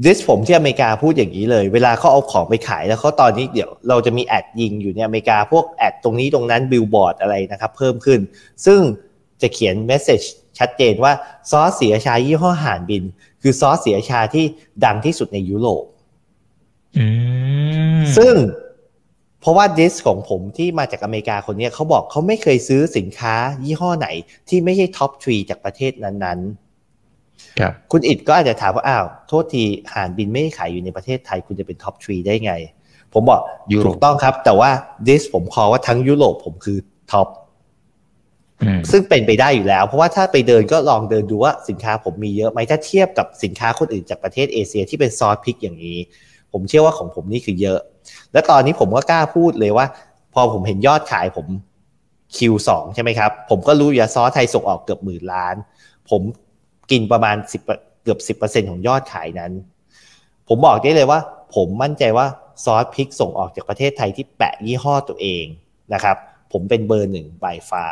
dis ผมที่อเมริกาพูดอย่างนี้เลย เวลาเขาเอาของไปขายแล้วเขาตอนนี้เดี๋ยวเราจะมี ad ยิงอยู่ในอเมริกาพวก ad ตรงนี้ตรงนั้นบิลบอร์ดอะไรนะครับ เพิ่มขึ้น ซึ่งจะเขียน message ชัดเจนว่าซอสศรีราชายี่ห้อห่านบิน คือซอสศรีราชาที่ดังที่สุดในยุโรปอืมซึ่ง เพราะว่า dis ของผมที่มาจากอเมริกาคนเนี้ยเขาบอกเขาไม่เคยซื้อสินค้ายี่ห้อไหน ที่ไม่ใช่ top three จากประเทศนั้นๆครับคุณอิดก็อาจจะถามว่าอ้าวโทษทีห่านบินไม่ได้ขายอยู่ในประเทศไทยคุณจะเป็น top three ได้ไง ผมบอกยุโรปถูกต้องครับ แต่ว่าดิสผมคอว่าทั้งยุโรปผมคือท็อปอืมซึ่งเป็นไปได้อยู่แล้ว เพราะว่าถ้าไปเดินก็ลองเดินดูว่าสินค้าผมมีเยอะไหมถ้าเทียบกับสินค้าคนอื่นจากประเทศเอเชียที่เป็นซอสพริกอย่างนี้ ผมเชื่อว่าของผมนี่คือเยอะ และตอนนี้ผมก็กล้าพูดเลยว่า พอผมเห็นยอดขายผม Q2 ใช่ไหมครับ ผมก็รู้อยู่าซอสไทยส่งออกเกือบหมื่นล้าน ผมกินประมาณสิบเกือบสิบเปอร์เซ็นของยอดขายนั้น ผมบอกได้เลยว่า ผมมั่นใจว่าซอสพริกส่งออกจากประเทศไทยที่แปะยี่ห้อตัวเองนะครับ ผมเป็นเบอร์หนึ่ง by far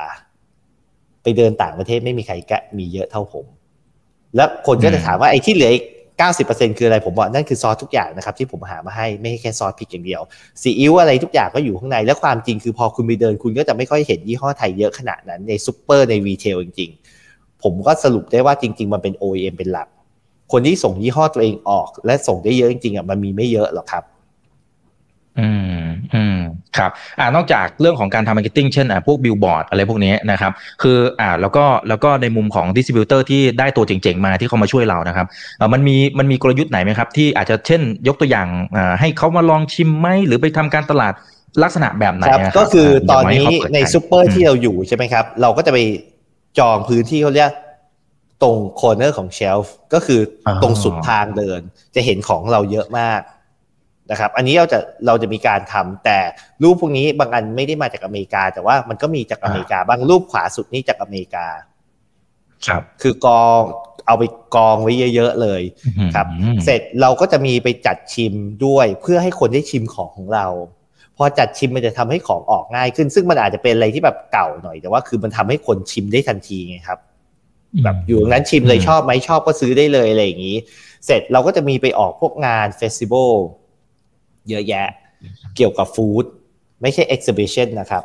ไปเดินต่างประเทศไม่มีใครกะมีเยอะเท่าผม แล้วคนก็จะถามว่าไอ้ที่เหลืออีก เก้าสิบเปอร์เซ็นต์คืออะไรผมบอกนั่นคือซอสทุกอย่างนะครับที่ผมหามาให้ไม่ใช่แค่ซอสพริกอย่างเดียวซีอิ๊วอะไรทุกอย่างก็อยู่ข้างในและความจริงคือพอคุณไปเดินคุณก็จะไม่ค่อยเห็นยี่ห้อไทยเยอะขนาดนั้นในซูเปอร์ใน retail จริงๆ ผมก็สรุปได้ว่าจริง ๆ มันเป็น OEM เป็นหลัก คนที่ส่งยี่ห้อตัวเองออก และส่งได้เยอะจริงๆอะมันมีไม่เยอะหรอกครับ อืมอืมครับอ่านอกจากเรื่องของการทำ marketing เช่นอ่าพวกบิลบอร์ดอะไรพวกนี้นะครับคืออ่าแล้วก็แล้วก็ในมุมของ distributor ที่ได้ตัวเจ๋งๆมาที่เขามาช่วยเรานะครับอ่ามันมีมันมีกลยุทธ์ไหนไหมครับ ที่อาจจะเช่นยกตัวอย่างอ่าให้เขามาลองชิมไหมหรือไปทำการตลาดลักษณะแบบไหนครับนะก็คือตอนย่างนี้ให้เขาเปิดในใจซูเปอร์ที่เราอยู่ใช่ไหมครับ เราก็จะไปจองพื้นที่เขาเรียกตรง corner ของ shelf ก็คือตรงสุดทางเดิน จะเห็นของเราเยอะมาก นะครับอันนี้เราจะเราจะมีการทำแต่รูปพวกนี้บางอันไม่ได้มาจากอเมริกา แต่ว่ามันก็มีจากอเมริกาบางรูปขวาสุดนี่จากอเมริกา ครับ คือกองเอาไปกองไว้เยอะ ๆ เลยครับอืมเสร็จเราก็จะมีไปจัดชิมด้วย เพื่อให้คนได้ชิมของของเราพอจัดชิมมันจะทำให้ของออกง่ายขึ้น ซึ่งมันอาจจะเป็นอะไรที่แบบเก่าหน่อย แต่ว่าคือมันทำให้คนชิมได้ทันทีไงครับ แบบอยู่ตรงนั้นชิมเลยอืมชอบไหมชอบก็ซื้อได้เลยอะไรอย่างนี้ เสร็จเราก็จะมีไปออกพวกงาน festival เยอะแยะ เกี่ยวกับ food ไม่ใช่ exhibition นะครับ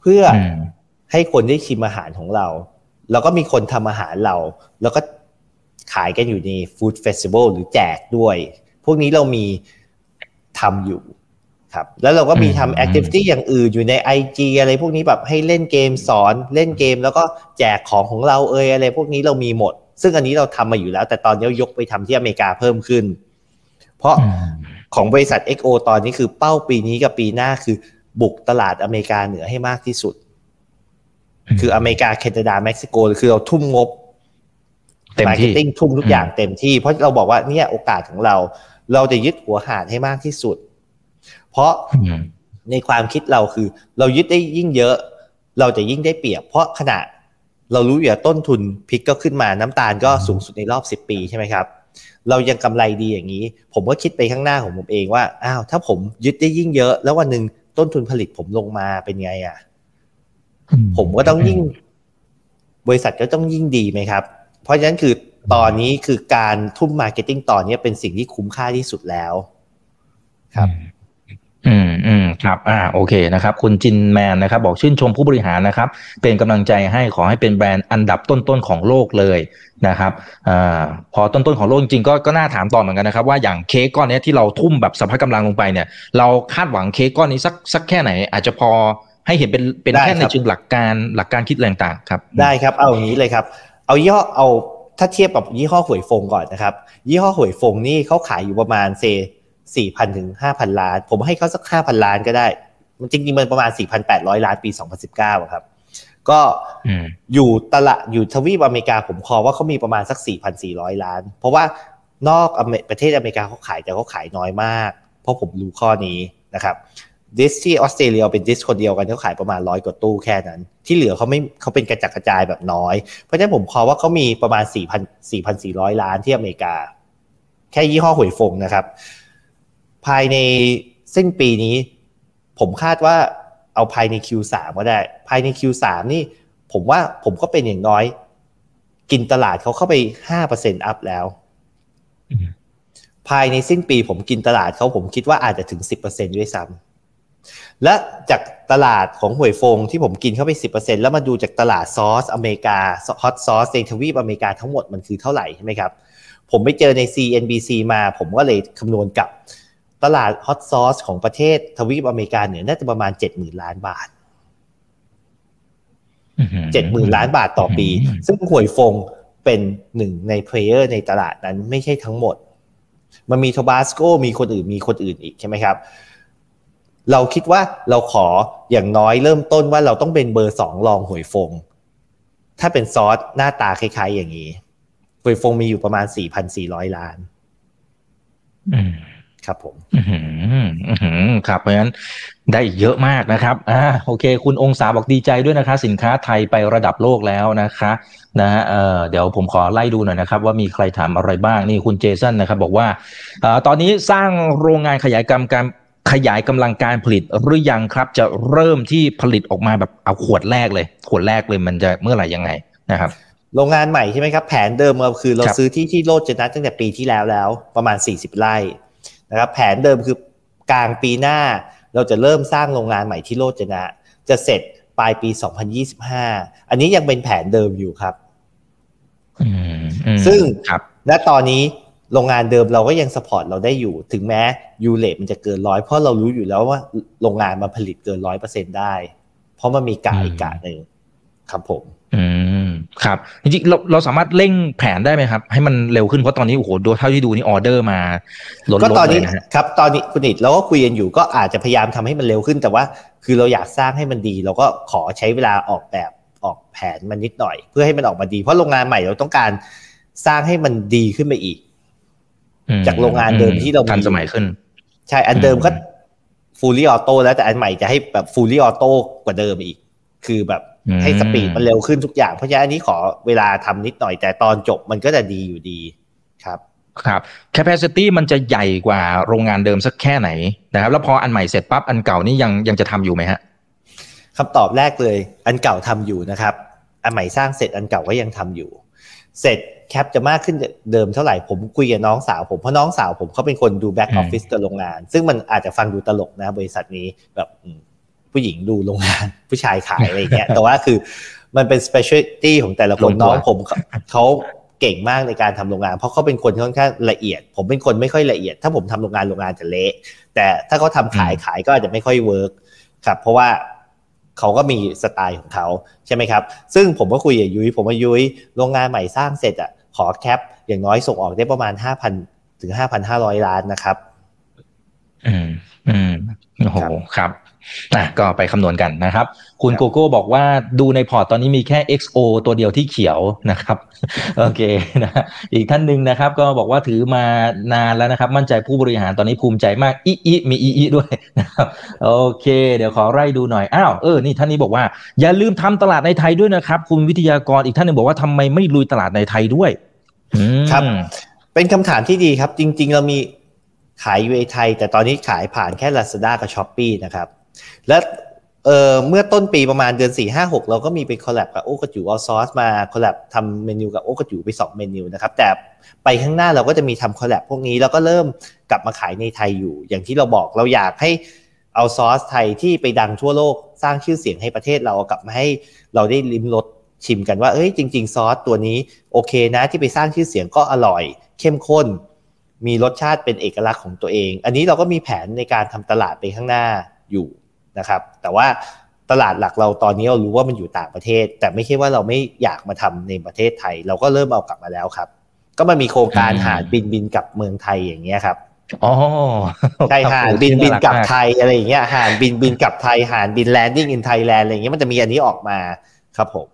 เพื่ออมให้คนได้ชิมอาหารของเรา แล้วก็มีคนทำอาหารเรา แล้วก็ขายกันอยู่ใน food festival หรือแจกด้วย พวกนี้เรามีทำอยู่ครับ แล้วเราก็มีทำ activity อย่างอื่นอยู่ใน IG อะไรพวกนี้แบบให้เล่นเกมสอนเล่นเกม แล้วก็แจกของของเราเอยอะไร พวกนี้เรามีหมด ซึ่งอันนี้เราทำมาอยู่แล้ว แต่ตอนนี้ยกไปทำที่อเมริกาเพิ่มขึ้น เพราะของบริษัท XO ตอนนี้คือเป้าปีนี้กับปีหน้าคือบุกตลาดอเมริกาเหนือให้มากที่สุด คืออเมริกาแคนาดาเม็กซิโก คือเราทุ่มงบเต็มมาร์เก็ที่ marketing ทุ่มทุกอย่างเต็มที่ เพราะเราบอกว่าเนี่ยโอกาสของเรา เราจะยึดหัวหาดให้มากที่สุด เพราะอืมในความคิดเราคือ เรายึดได้ยิ่งเยอะ เราจะยิ่งได้เปรียบ เพราะขณะเรารู้อยู่แล้วต้นทุนพริกก็ขึ้นมาน้ำตาลก็สูงสุดในรอบสิบปีใช่ไหมครับ เรายังกำไรดีอย่างนี้ ผมก็คิดไปข้างหน้าของผมเองว่าอ้าวถ้าผมยึดได้ยิ่งเยอะ แล้ววันหนึ่งต้นทุนผลิตผมลงมาเป็นไงอะผมก็ต้องยิ่ง บริษัทก็ต้องยิ่งดีไหมครับ เพราะฉะนั้นคือตอนนี้คือการทุ่ม marketing ตอนนี้เป็นสิ่งที่คุ้มค่าที่สุดแล้ว ครับ อืมอืมครับอ่าโอเคนะครับ คุณจินแมนนะครับ บอกชื่นชมผู้บริหารนะครับ เป็นกำลังใจให้ขอให้เป็นแบรนด์อันดับต้นๆของโลกเลยนะครับอ่าพอต้นๆของโลกจริงก็ก็น่าถามต่อเหมือนกันนะครับ ว่าอย่างเค้กก้อนนี้ที่เราทุ่มแบบสัพพะกำลังลงไปเนี่ย เราคาดหวังเค้กก้อนนี้สักสักแค่ไหน อาจจะพอให้เห็นเป็นเป็นแค่ในเชิงหลักการหลักการคิดอะไรต่างๆครับ ได้ครับเอาอย่างนี้เลยครับ เอาย่อเอาถ้าเทียบกับยี่ห้อหวยฟงก่อนนะครับ ยี่ห้อหวยฟงนี่เขาขายอยู่ประมาณเซ สี่พันถึงห้าพันล้าน ผมให้เขาสักห้าพันล้านก็ได้ มันจริงๆมันประมาณสี่พันแปดร้อยล้านปีสองพันสิบเก้าครับ ก็อืมอยู่ตลาดอยู่ทวีปอเมริกาผมคอว่าเขามีประมาณสักสี่พันสี่ร้อยล้าน เพราะว่านอกอเมประเทศอเมริกาเขาขายแต่เขาขายน้อยมาก เพราะผมรู้ข้อนี้นะครับดิสที่ออสเตรเลียเป็นดิสคนเดียวกันเขาขายประมาณร้อยกว่าตู้แค่นั้น ที่เหลือเขาไม่เขาเป็นกระจัดกระจายแบบน้อย เพราะฉะนั้นผมคอว่าเขามีประมาณ4,000 4,400 ล้านที่อเมริกา แค่ยี่ห้อหวยฟงนะครับ ภายในสิ้นปีนี้ ผมคาดว่าเอาภายใน Q3 ก็ได้ ภายใน Q3 นี่ผมว่าผมก็เป็นอย่างน้อย กินตลาดเขาเข้าไป5%อัพแล้ว ภายในสิ้นปีผมกินตลาดเขาผมคิดว่าอาจจะถึง 10%ด้วยซ้ำและจากตลาดของ Huy Fong ที่ผมกินเข้าไป 10%แล้วมาดูจากตลาดซอสอเมริกา hot sauce ในทวีปอเมริกาทั้งหมดมันคือเท่าไหร่ใช่ไหมครับ ผมไปเจอใน CNBC มา ผมก็เลยคำนวณกับ ตลาด hot sauce ของประเทศทวีปอเมริกาเหนือน่าจะประมาณ70,000ล้านบาทเจ็ดหมื่นล้านบาทต่อปีอืมซึ่ง Huy Fong เป็นหนึ่งใน player ในตลาดนั้นไม่ใช่ทั้งหมด มันมีโทบาสโกมีคนอื่นมีคนอื่นอีกใช่ไหมครับ เราคิดว่าเราขออย่างน้อยเริ่มต้นว่าเราต้องเป็นเบอร์สองรองหวยฟง ถ้าเป็นซอสหน้าตาคล้ายๆอย่างนี้หวยฟงมีอยู่ประมาณ 4,400 ล้านอืม ครับผมอือหืออื้อหือครับเพราะฉะนั้นได้อีกเยอะมากนะครับอ่าโอเค คุณองศาบอกดีใจด้วยนะคะ สินค้าไทยไประดับโลกแล้วนะคะนะฮะเอ่อเดี๋ยวผมขอไล่ดูหน่อยนะครับ ว่ามีใครถามอะไรบ้างนี่คุณเจสันนะครับ บอกว่าเอ่อตอนนี้สร้างโรงงานขยายกำลังการขยายกำลังการผลิตหรือยังครับ จะเริ่มที่ผลิตออกมาแบบเอาขวดแรกเลย ขวดแรกเลยมันจะเมื่อไหร่ยังไงนะครับโรงงานใหม่ใช่ไหมครับ แผนเดิมเราคือเราครับซื้อที่ที่โลดจนะตั้งแต่ปีที่แล้วแล้วประมาณ 40 ไร่ นะครับแผนเดิมคือกลางปีหน้า เราจะเริ่มสร้างโรงงานใหม่ที่โลดจนะ จะเสร็จปลายปี 2025 อันนี้ยังเป็นแผนเดิมอยู่ครับอืมอืมซึ่งครับณตอนนี้โรงงานเดิมเราก็ยัง support เราได้อยู่ ถึงแม้ U rate มันจะเกินร้อยเพราะเรารู้อยู่แล้วว่าโรงงานมาผลิตเกินร้อยเปอร์เซ็นต์ได้ เพราะมันมีกะอีกกะหนึ่งครับผมอืม ครับจริงๆเราเราสามารถเร่งแผนได้ไหมครับ ให้มันเร็วขึ้นเพราะตอนนี้โอ้โหดูเท่าที่ดูนี่ออเดอร์มาล้นก็ๆตอนเลนี้เลยนะฮะครับ ตอนนี้คุณอิดเราก็คุยกันอยู่ก็อาจจะพยายามทำให้มันเร็วขึ้น แต่ว่าคือเราอยากสร้างให้มันดี เราก็ขอใช้เวลาออกแบบออกแผนมันนิดหน่อย เพื่อให้มันออกมาดี เพราะโรงงานใหม่เราต้องการสร้างให้มันดีขึ้นไปอีกอืมจากโรงงานเดิมที่เรามีทันสมัยขึ้น ใช่อันเดิมอืมก็ fully auto แล้วแต่อันใหม่จะให้แบบ fully auto กว่าเดิมอีก คือแบบ ให้ speed มันเร็วขึ้นทุกอย่าง เพราะฉะนั้นอันนี้ขอเวลาทำนิดหน่อยแต่ตอนจบมันก็จะดีอยู่ดีครับครับ capacity มันจะใหญ่กว่าโรงงานเดิมสักแค่ไหนนะครับ แล้วพออันใหม่เสร็จปั๊บอันเก่านี่ยังยังจะทำอยู่ไหมฮะคำตอบแรกเลย อันเก่าทำอยู่นะครับ อันใหม่สร้างเสร็จอันเก่าก็ยังทำอยู่ เสร็จแคปจะมากขึ้นเดิมเท่าไหร่ผมคุยกับน้องสาวผมเพราะน้องสาวผมเขาเป็นคนดูแบ็กออือมฟฟิศกับโรงงาน ซึ่งมันอาจจะฟังดูตลกนะบริษัทนี้แบบอืม ผู้หญิงดูโรงงานผู้ชายขายอะไรอย่างเงี้ยแต่ว่าคือมันเป็น specialty ของแต่ละคนลงตัวน้องผมเขาเขาเก่งมากในการทำโรงงาน เพราะเขาเป็นคนค่อนข้างละเอียด ผมเป็นคนไม่ค่อยละเอียด ถ้าผมทำโรงงานโรงงานจะเละแต่ถ้าเขาทาขายขายก็อาจจะไม่ค่อย work ครับเพราะว่าเขาก็มีสไตล์ของเขาใช่ไหมครับ ซึ่งผมก็คุยกับยุ้ยผมว่ายุ้ยโรงงานใหม่สร้างเสร็จอะขอ cap อย่างน้อยส่งออกได้ประมาณห้าพันถึงห้าพันห้าร้อยล้านนะครับ อืมอืมโอ้โหครับ นะก็ไปคำนวณกันนะครับ คุณโกโก้บอกว่าดูในพอร์ตตอนนี้มีแค่ XO ตัวเดียวที่เขียวนะครับ โอเคนะอีกท่านหนึ่งนะครับ ก็บอกว่าถือมานานแล้วนะครับ มั่นใจผู้บริหารตอนนี้ภูมิใจมากอีอีมีอีอีด้วยนะครับโอเค เดี๋ยวขอไล่ดูหน่อยอ้าวเออนี่ท่านนี้บอกว่า อย่าลืมทำตลาดในไทยด้วยนะครับ คุณวิทยากรอีกท่านหนึ่งบอกว่าทำไมไม่ลุยตลาดในไทยด้วยครับ เป็นคำถามที่ดีครับ จริง ๆ เรามีขายอยู่ในไทย แต่ตอนนี้ขายผ่านแค่ Lazada กับ Shopee นะครับ และเเมื่อต้นปีประมาณเดือน 4 5 6 เราก็มีไป collab กับโอ้กะจู๋เอาซอสมา collab ทำเมนูกับโอ้กะจู๋ไป2เมนูนะครับแต่ไปข้างหน้าเราก็จะมีทำคอลแลบพวกนี้แล้วก็เริ่มกลับมาขายในไทยอยู่ อย่างที่เราบอกเราอยากให้เอาซอสไทยที่ไปดังทั่วโลกสร้างชื่อเสียงให้ประเทศเรากลับมาให้เราได้ลิ้มรสชิมกันว่าเอ้ยจริง ๆ ซอสตัวนี้โอเคนะที่ไปสร้างชื่อเสียงก็อร่อย เข้มข้น มีรสชาติเป็นเอกลักษณ์ของตัวเอง อันนี้เราก็มีแผนในการทำตลาดไปข้างหน้าอยู่ นะครับ แต่ว่าตลาดหลักเราตอนนี้เรารู้ว่ามันอยู่ต่างประเทศ แต่ไม่ใช่ว่าเราไม่อยากมาทำในประเทศไทย เราก็เริ่มเอากลับมาแล้วครับ ก็มันมีโครงการหาบินบินกับเมืองไทยอย่างเงี้ยครับอ๋อใช่หาบินบินกับไทยอะไรอย่างเงี้ยหาบินบินกับไทยหาบินแลนดิ้งอินไทยแลนด์อะไรอย่างเงี้ยมันจะมีอันนี้ออกมาครับผม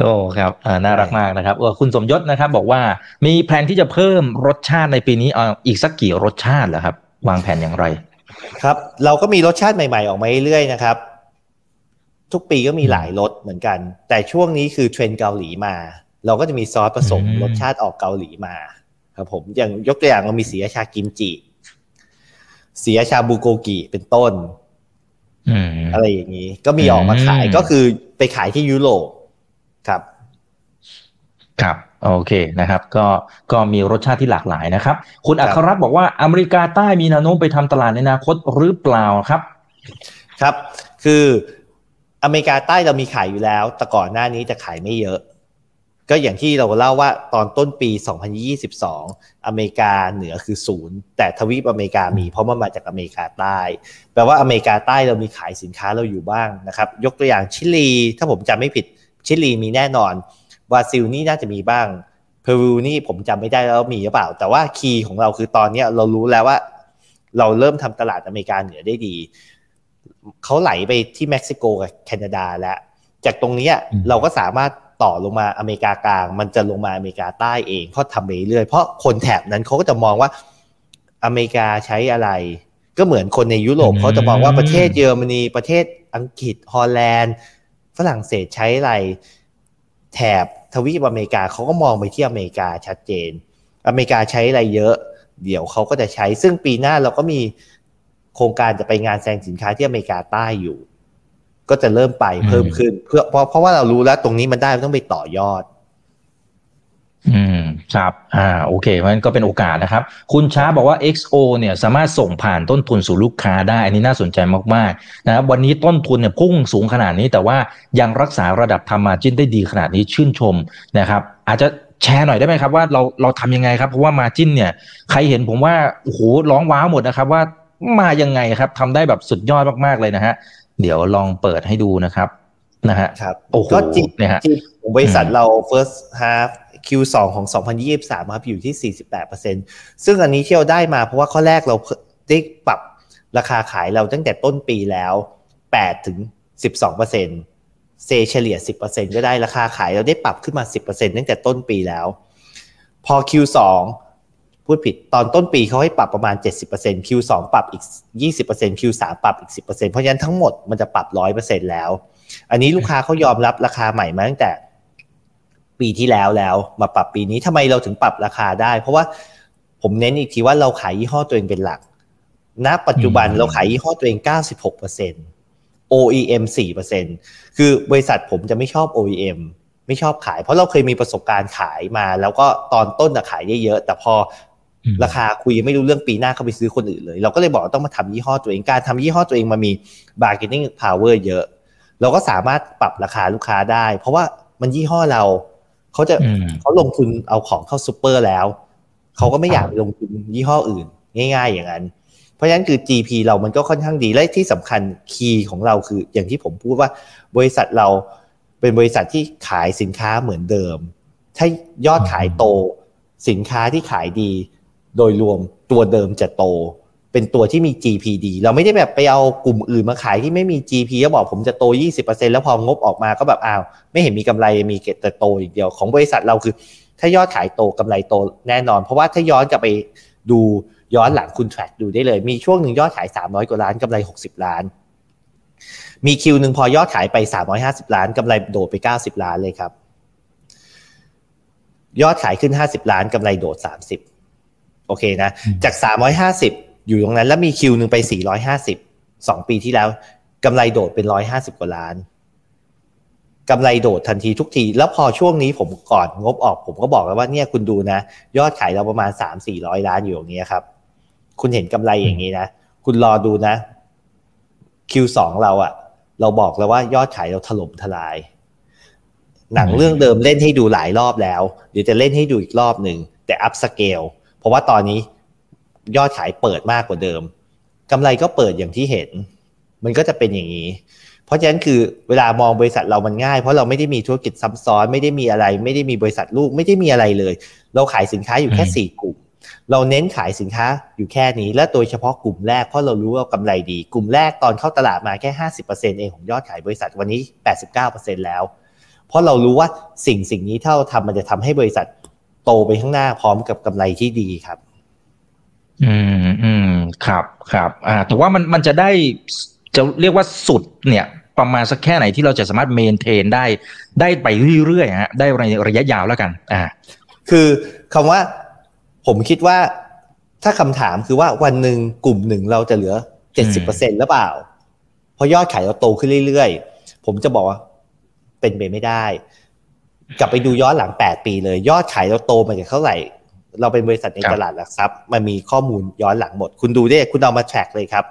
โอ้ครับอ่าน่ารักมากนะครับเออคุณสมยศนะครับ บอกว่ามีแผนที่จะเพิ่มรสชาติในปีนี้อ่าอีกสักกี่รสชาติเหรอครับ วางแผนอย่างไร ครับ เราก็มีรสชาติใหม่ๆ ออกมาเรื่อยๆนะครับ ทุกปีก็มีหลายรสเหมือนกัน แต่ช่วงนี้คือเทรนด์เกาหลีมา เราก็จะมีซอสผสมรสชาติออกเกาหลีมา ครับ ผมอย่างยกตัวอย่างเรามีสีชากิมจิสีชาบูโกกิเป็นต้นอะไรอย่างนี้ ก็มีออกมาขายก็คือไปขายที่ยุโรปครับ ครับ โอเคนะครับ ก็ก็มีรสชาติที่หลากหลายนะครับ คุณอัครรัตน์บอกว่าอเมริกาใต้มีแนวโน้มไปทำตลาดในอนาคตหรือเปล่าครับ ครับ คืออเมริกาใต้เรามีขายอยู่แล้ว แต่ก่อนหน้านี้จะขายไม่เยอะ ก็อย่างที่เราเล่าว่าตอนต้นปี 2022 อเมริกาเหนือคือศูนย์แต่ทวีปอเมริกามีเพราะมันมาจากอเมริกาใต้ แปลว่าอเมริกาใต้เรามีขายสินค้าเราอยู่บ้างนะครับ ยกตัวอย่างชิลี ถ้าผมจำไม่ผิดชิลีมีแน่นอน บราซิลนี่น่าจะมีบ้างเพรูนี่ผมจำไม่ได้แล้วมีหรือเปล่า แต่ว่าคีย์ของเราคือตอนนี้เรารู้แล้วว่า เราเริ่มทำตลาดอเมริกาเหนือได้ดี เขาไหลไปที่เม็กซิโกกับแคนาดาแล้ว จากตรงนี้เราก็สามารถต่อลงมาอเมริกากลาง มันจะลงมาอเมริกาใต้เองเพราะทำไปเรื่อยเพราะคนแถบนั้นเขาก็จะมองว่าอเมริกาใช้อะไร ก็เหมือนคนในยุโรปเขาจะมองว่าประเทศเยอรมนีประเทศอังกฤษฮอลแลนด์ ฝรั่งเศสใช้อะไร แถบทวีปอเมริกาเขาก็มองไปที่อเมริกาชัดเจน อเมริกาใช้อะไรเยอะ เดี๋ยวเขาก็จะใช้ ซึ่งปีหน้าเราก็มีโครงการจะไปงานแสดงสินค้าที่อเมริกาใต้อยู่ ก็จะเริ่มไปเพิ่มขึ้น เพื่อเพราะเพราะว่าเรารู้แล้วตรงนี้มันได้ต้องไปต่อยอด อืมครับอ่าโอเคมันก็เป็นโอกาสนะครับ คุณช้าบอกว่า XO เนี่ยสามารถส่งผ่านต้นทุนสู่ลูกค้าได้ อันนี้น่าสนใจมากๆนะครับวันนี้ต้นทุนเนี่ยพุ่งสูงขนาดนี้ แต่ว่ายังรักษาระดับทำมาจิ้นได้ดีขนาดนี้ชื่นชมนะครับอาจจะแชร์หน่อยได้ไหมครับว่าเราเราทำยังไงครับ เพราะว่ามาจิ้นเนี่ยใครเห็นผมว่าโอ้โหร้องว้าวหมดนะครับว่ามายังไงครับทำได้แบบสุดยอดมากๆเลยนะฮะเดี๋ยวลองเปิดให้ดูนะครับนะฮะครับโอ้โหก็จริงเนี่ยฮะบริษัทเรา first half Q2 ของ 2023ครับอยู่ที่ 48%ซึ่งอันนี้ที่เราได้มาเพราะว่าข้อแรกเราได้ปรับราคาขายเราตั้งแต่ต้นปีแล้ว8ถึง12%เซเฉลี่ย 10%ก็ได้ราคาขายเราได้ปรับขึ้นมา 10%ตั้งแต่ต้นปีแล้ว พอ Q2 พูดผิดตอนต้นปีเขาให้ปรับประมาณ 70% Q2 ปรับอีก 20% Q3 ปรับอีก 10%เพราะฉะนั้นทั้งหมดมันจะปรับ 100%แล้ว อันนี้ลูกค้าเขายอมรับราคาใหม่มาตั้งแต่ ปีที่แล้วแล้วมาปรับปีนี้ทำไมเราถึงปรับราคาได้ เพราะว่าผมเน้นอีกทีว่าเราขายยี่ห้อตัวเองเป็นหลัก ณ ปัจจุบันเราขายยี่ห้อตัวเอง 96% OEM 4%คือบริษัทผมจะไม่ชอบ OEM ไม่ชอบขาย เพราะเราเคยมีประสบการณ์ขายมา แล้วก็ตอนต้นขายได้เยอะ แต่พอราคาคุยไม่รู้เรื่องปีหน้าเขาไปซื้อคนอื่นเลย เราก็เลยบอกต้องมาทำยี่ห้อตัวเองการทำยี่ห้อตัวเองมันมี bargaining power เยอะ เราก็สามารถปรับราคาลูกค้าได้ เพราะว่ามันยี่ห้อเรา เขาจะอืมเขาลงทุนเอาของเข้าซูเปอร์แล้ว เขาก็ไม่อยากไปลงทุนยี่ห้ออื่น ง่าย ๆ อย่างนั้น เพราะฉะนั้นคือ GP เรามันก็ค่อนข้างดี และที่สำคัญคีย์ของเราคืออย่างที่ผมพูดว่าบริษัทเราเป็นบริษัทที่ขายสินค้าเหมือนเดิม ถ้ายอดขายโต สินค้าที่ขายดี โดยรวมตัวเดิมจะโต เป็นตัวที่มี GP ดีเราไม่ได้แบบไปเอากลุ่มอื่นมาขายที่ไม่มี GP ก็บอกผมจะโต 20%แล้วพองบออกมาก็แบบอ้าว ไม่เห็นมีกำไรมีแต่โตอย่างเดียวของบริษัทเราคือ ถ้ายอดขายโตกำไรโตแน่นอน เพราะว่าถ้าย้อนกลับไปดูย้อนหลังคุณแทร็กดูได้เลย มีช่วงหนึ่งยอดขาย 300 กว่าล้านกำไร 60 ล้าน มีคิวหนึ่งพอยอดขายไป 350 ล้านกำไรโดดไป 90 ล้านเลยครับ ยอดขายขึ้น 50 ล้านกำไรโดด 30 โอเคนะ จาก 350 อยู่ตรงนั้นแล้วมีคิวหนึ่งไป 450 2 ปีที่แล้วกำไรโดดเป็น 150 กว่าล้านกำไรโดดทันทีทุกที แล้วพอช่วงนี้ผมก่อนงบออก ผมก็บอกแล้วว่าเนี่ยคุณดูนะ ยอดขายเราประมาณ 3 4 0 0 ล้านอยู่อย่างนี้ครับ คุณเห็นกำไรอย่างนี้นะ คุณรอดูนะ Q2 เราอะเราบอกแล้วว่ายอดขายเราถล่มทลาย หนังเรื่องเดิมเล่นให้ดูหลายรอบแล้ว เดี๋ยวจะเล่นให้ดูอีกรอบหนึ่งแต่อัพสเกลเพราะว่าตอนนี้ ยอดขายเปิดมากกว่าเดิมกำไรก็เปิดอย่างที่เห็น มันก็จะเป็นอย่างนี้ เพราะฉะนั้นคือเวลามองบริษัทเรามันง่าย เพราะเราไม่ได้มีธุรกิจซับซ้อนไม่ได้มีอะไร ไม่ได้มีบริษัทลูกไม่ได้มีอะไรเลย เราขายสินค้าอยู่แค่สี่กลุ่ม เราเน้นขายสินค้าอยู่แค่นี้ และโดยเฉพาะกลุ่มแรกเพราะเรารู้ว่ากำไรดี กลุ่มแรกตอนเข้าตลาดมาแค่ห้าสิบเปอร์เซ็นเองของยอดขายบริษัทวันนี้แปดสิบเก้าเปอร์เซ็นแล้ว เพราะเรารู้ว่าสิ่งสิ่งนี้ถ้าเราทำมันจะทำให้บริษัทโตไปข้างหน้าพร้อมกับกำไรที่ดีครับ อืมอืมครับครับอ่าแต่ว่ามันมันจะได้จะเรียกว่าสุดเนี่ยประมาณสักแค่ไหนที่เราจะสามารถเมนเทนได้ได้ไปเรื่อยๆฮะได้ในระยะยาวแล้วกัน อ่า คือคำว่าผมคิดว่าถ้าคำถามคือว่าวันหนึ่งกลุ่มหนึ่งเราจะเหลือเจ็ดสิบเปอร์เซ็นหรือเปล่า เพราะยอดขายเราโตขึ้นเรื่อยๆ ผมจะบอกว่าเป็นไปไม่ได้ กลับไปดูย้อนหลังแปดปีเลย ยอดขายเราโตมาจากเท่าไหร่ เราเป็นบริษัทในตลาดหลักทรัพย์มันมีข้อมูลย้อนหลังหมด คุณดูได้คุณเอามาแทร็กเลยครับ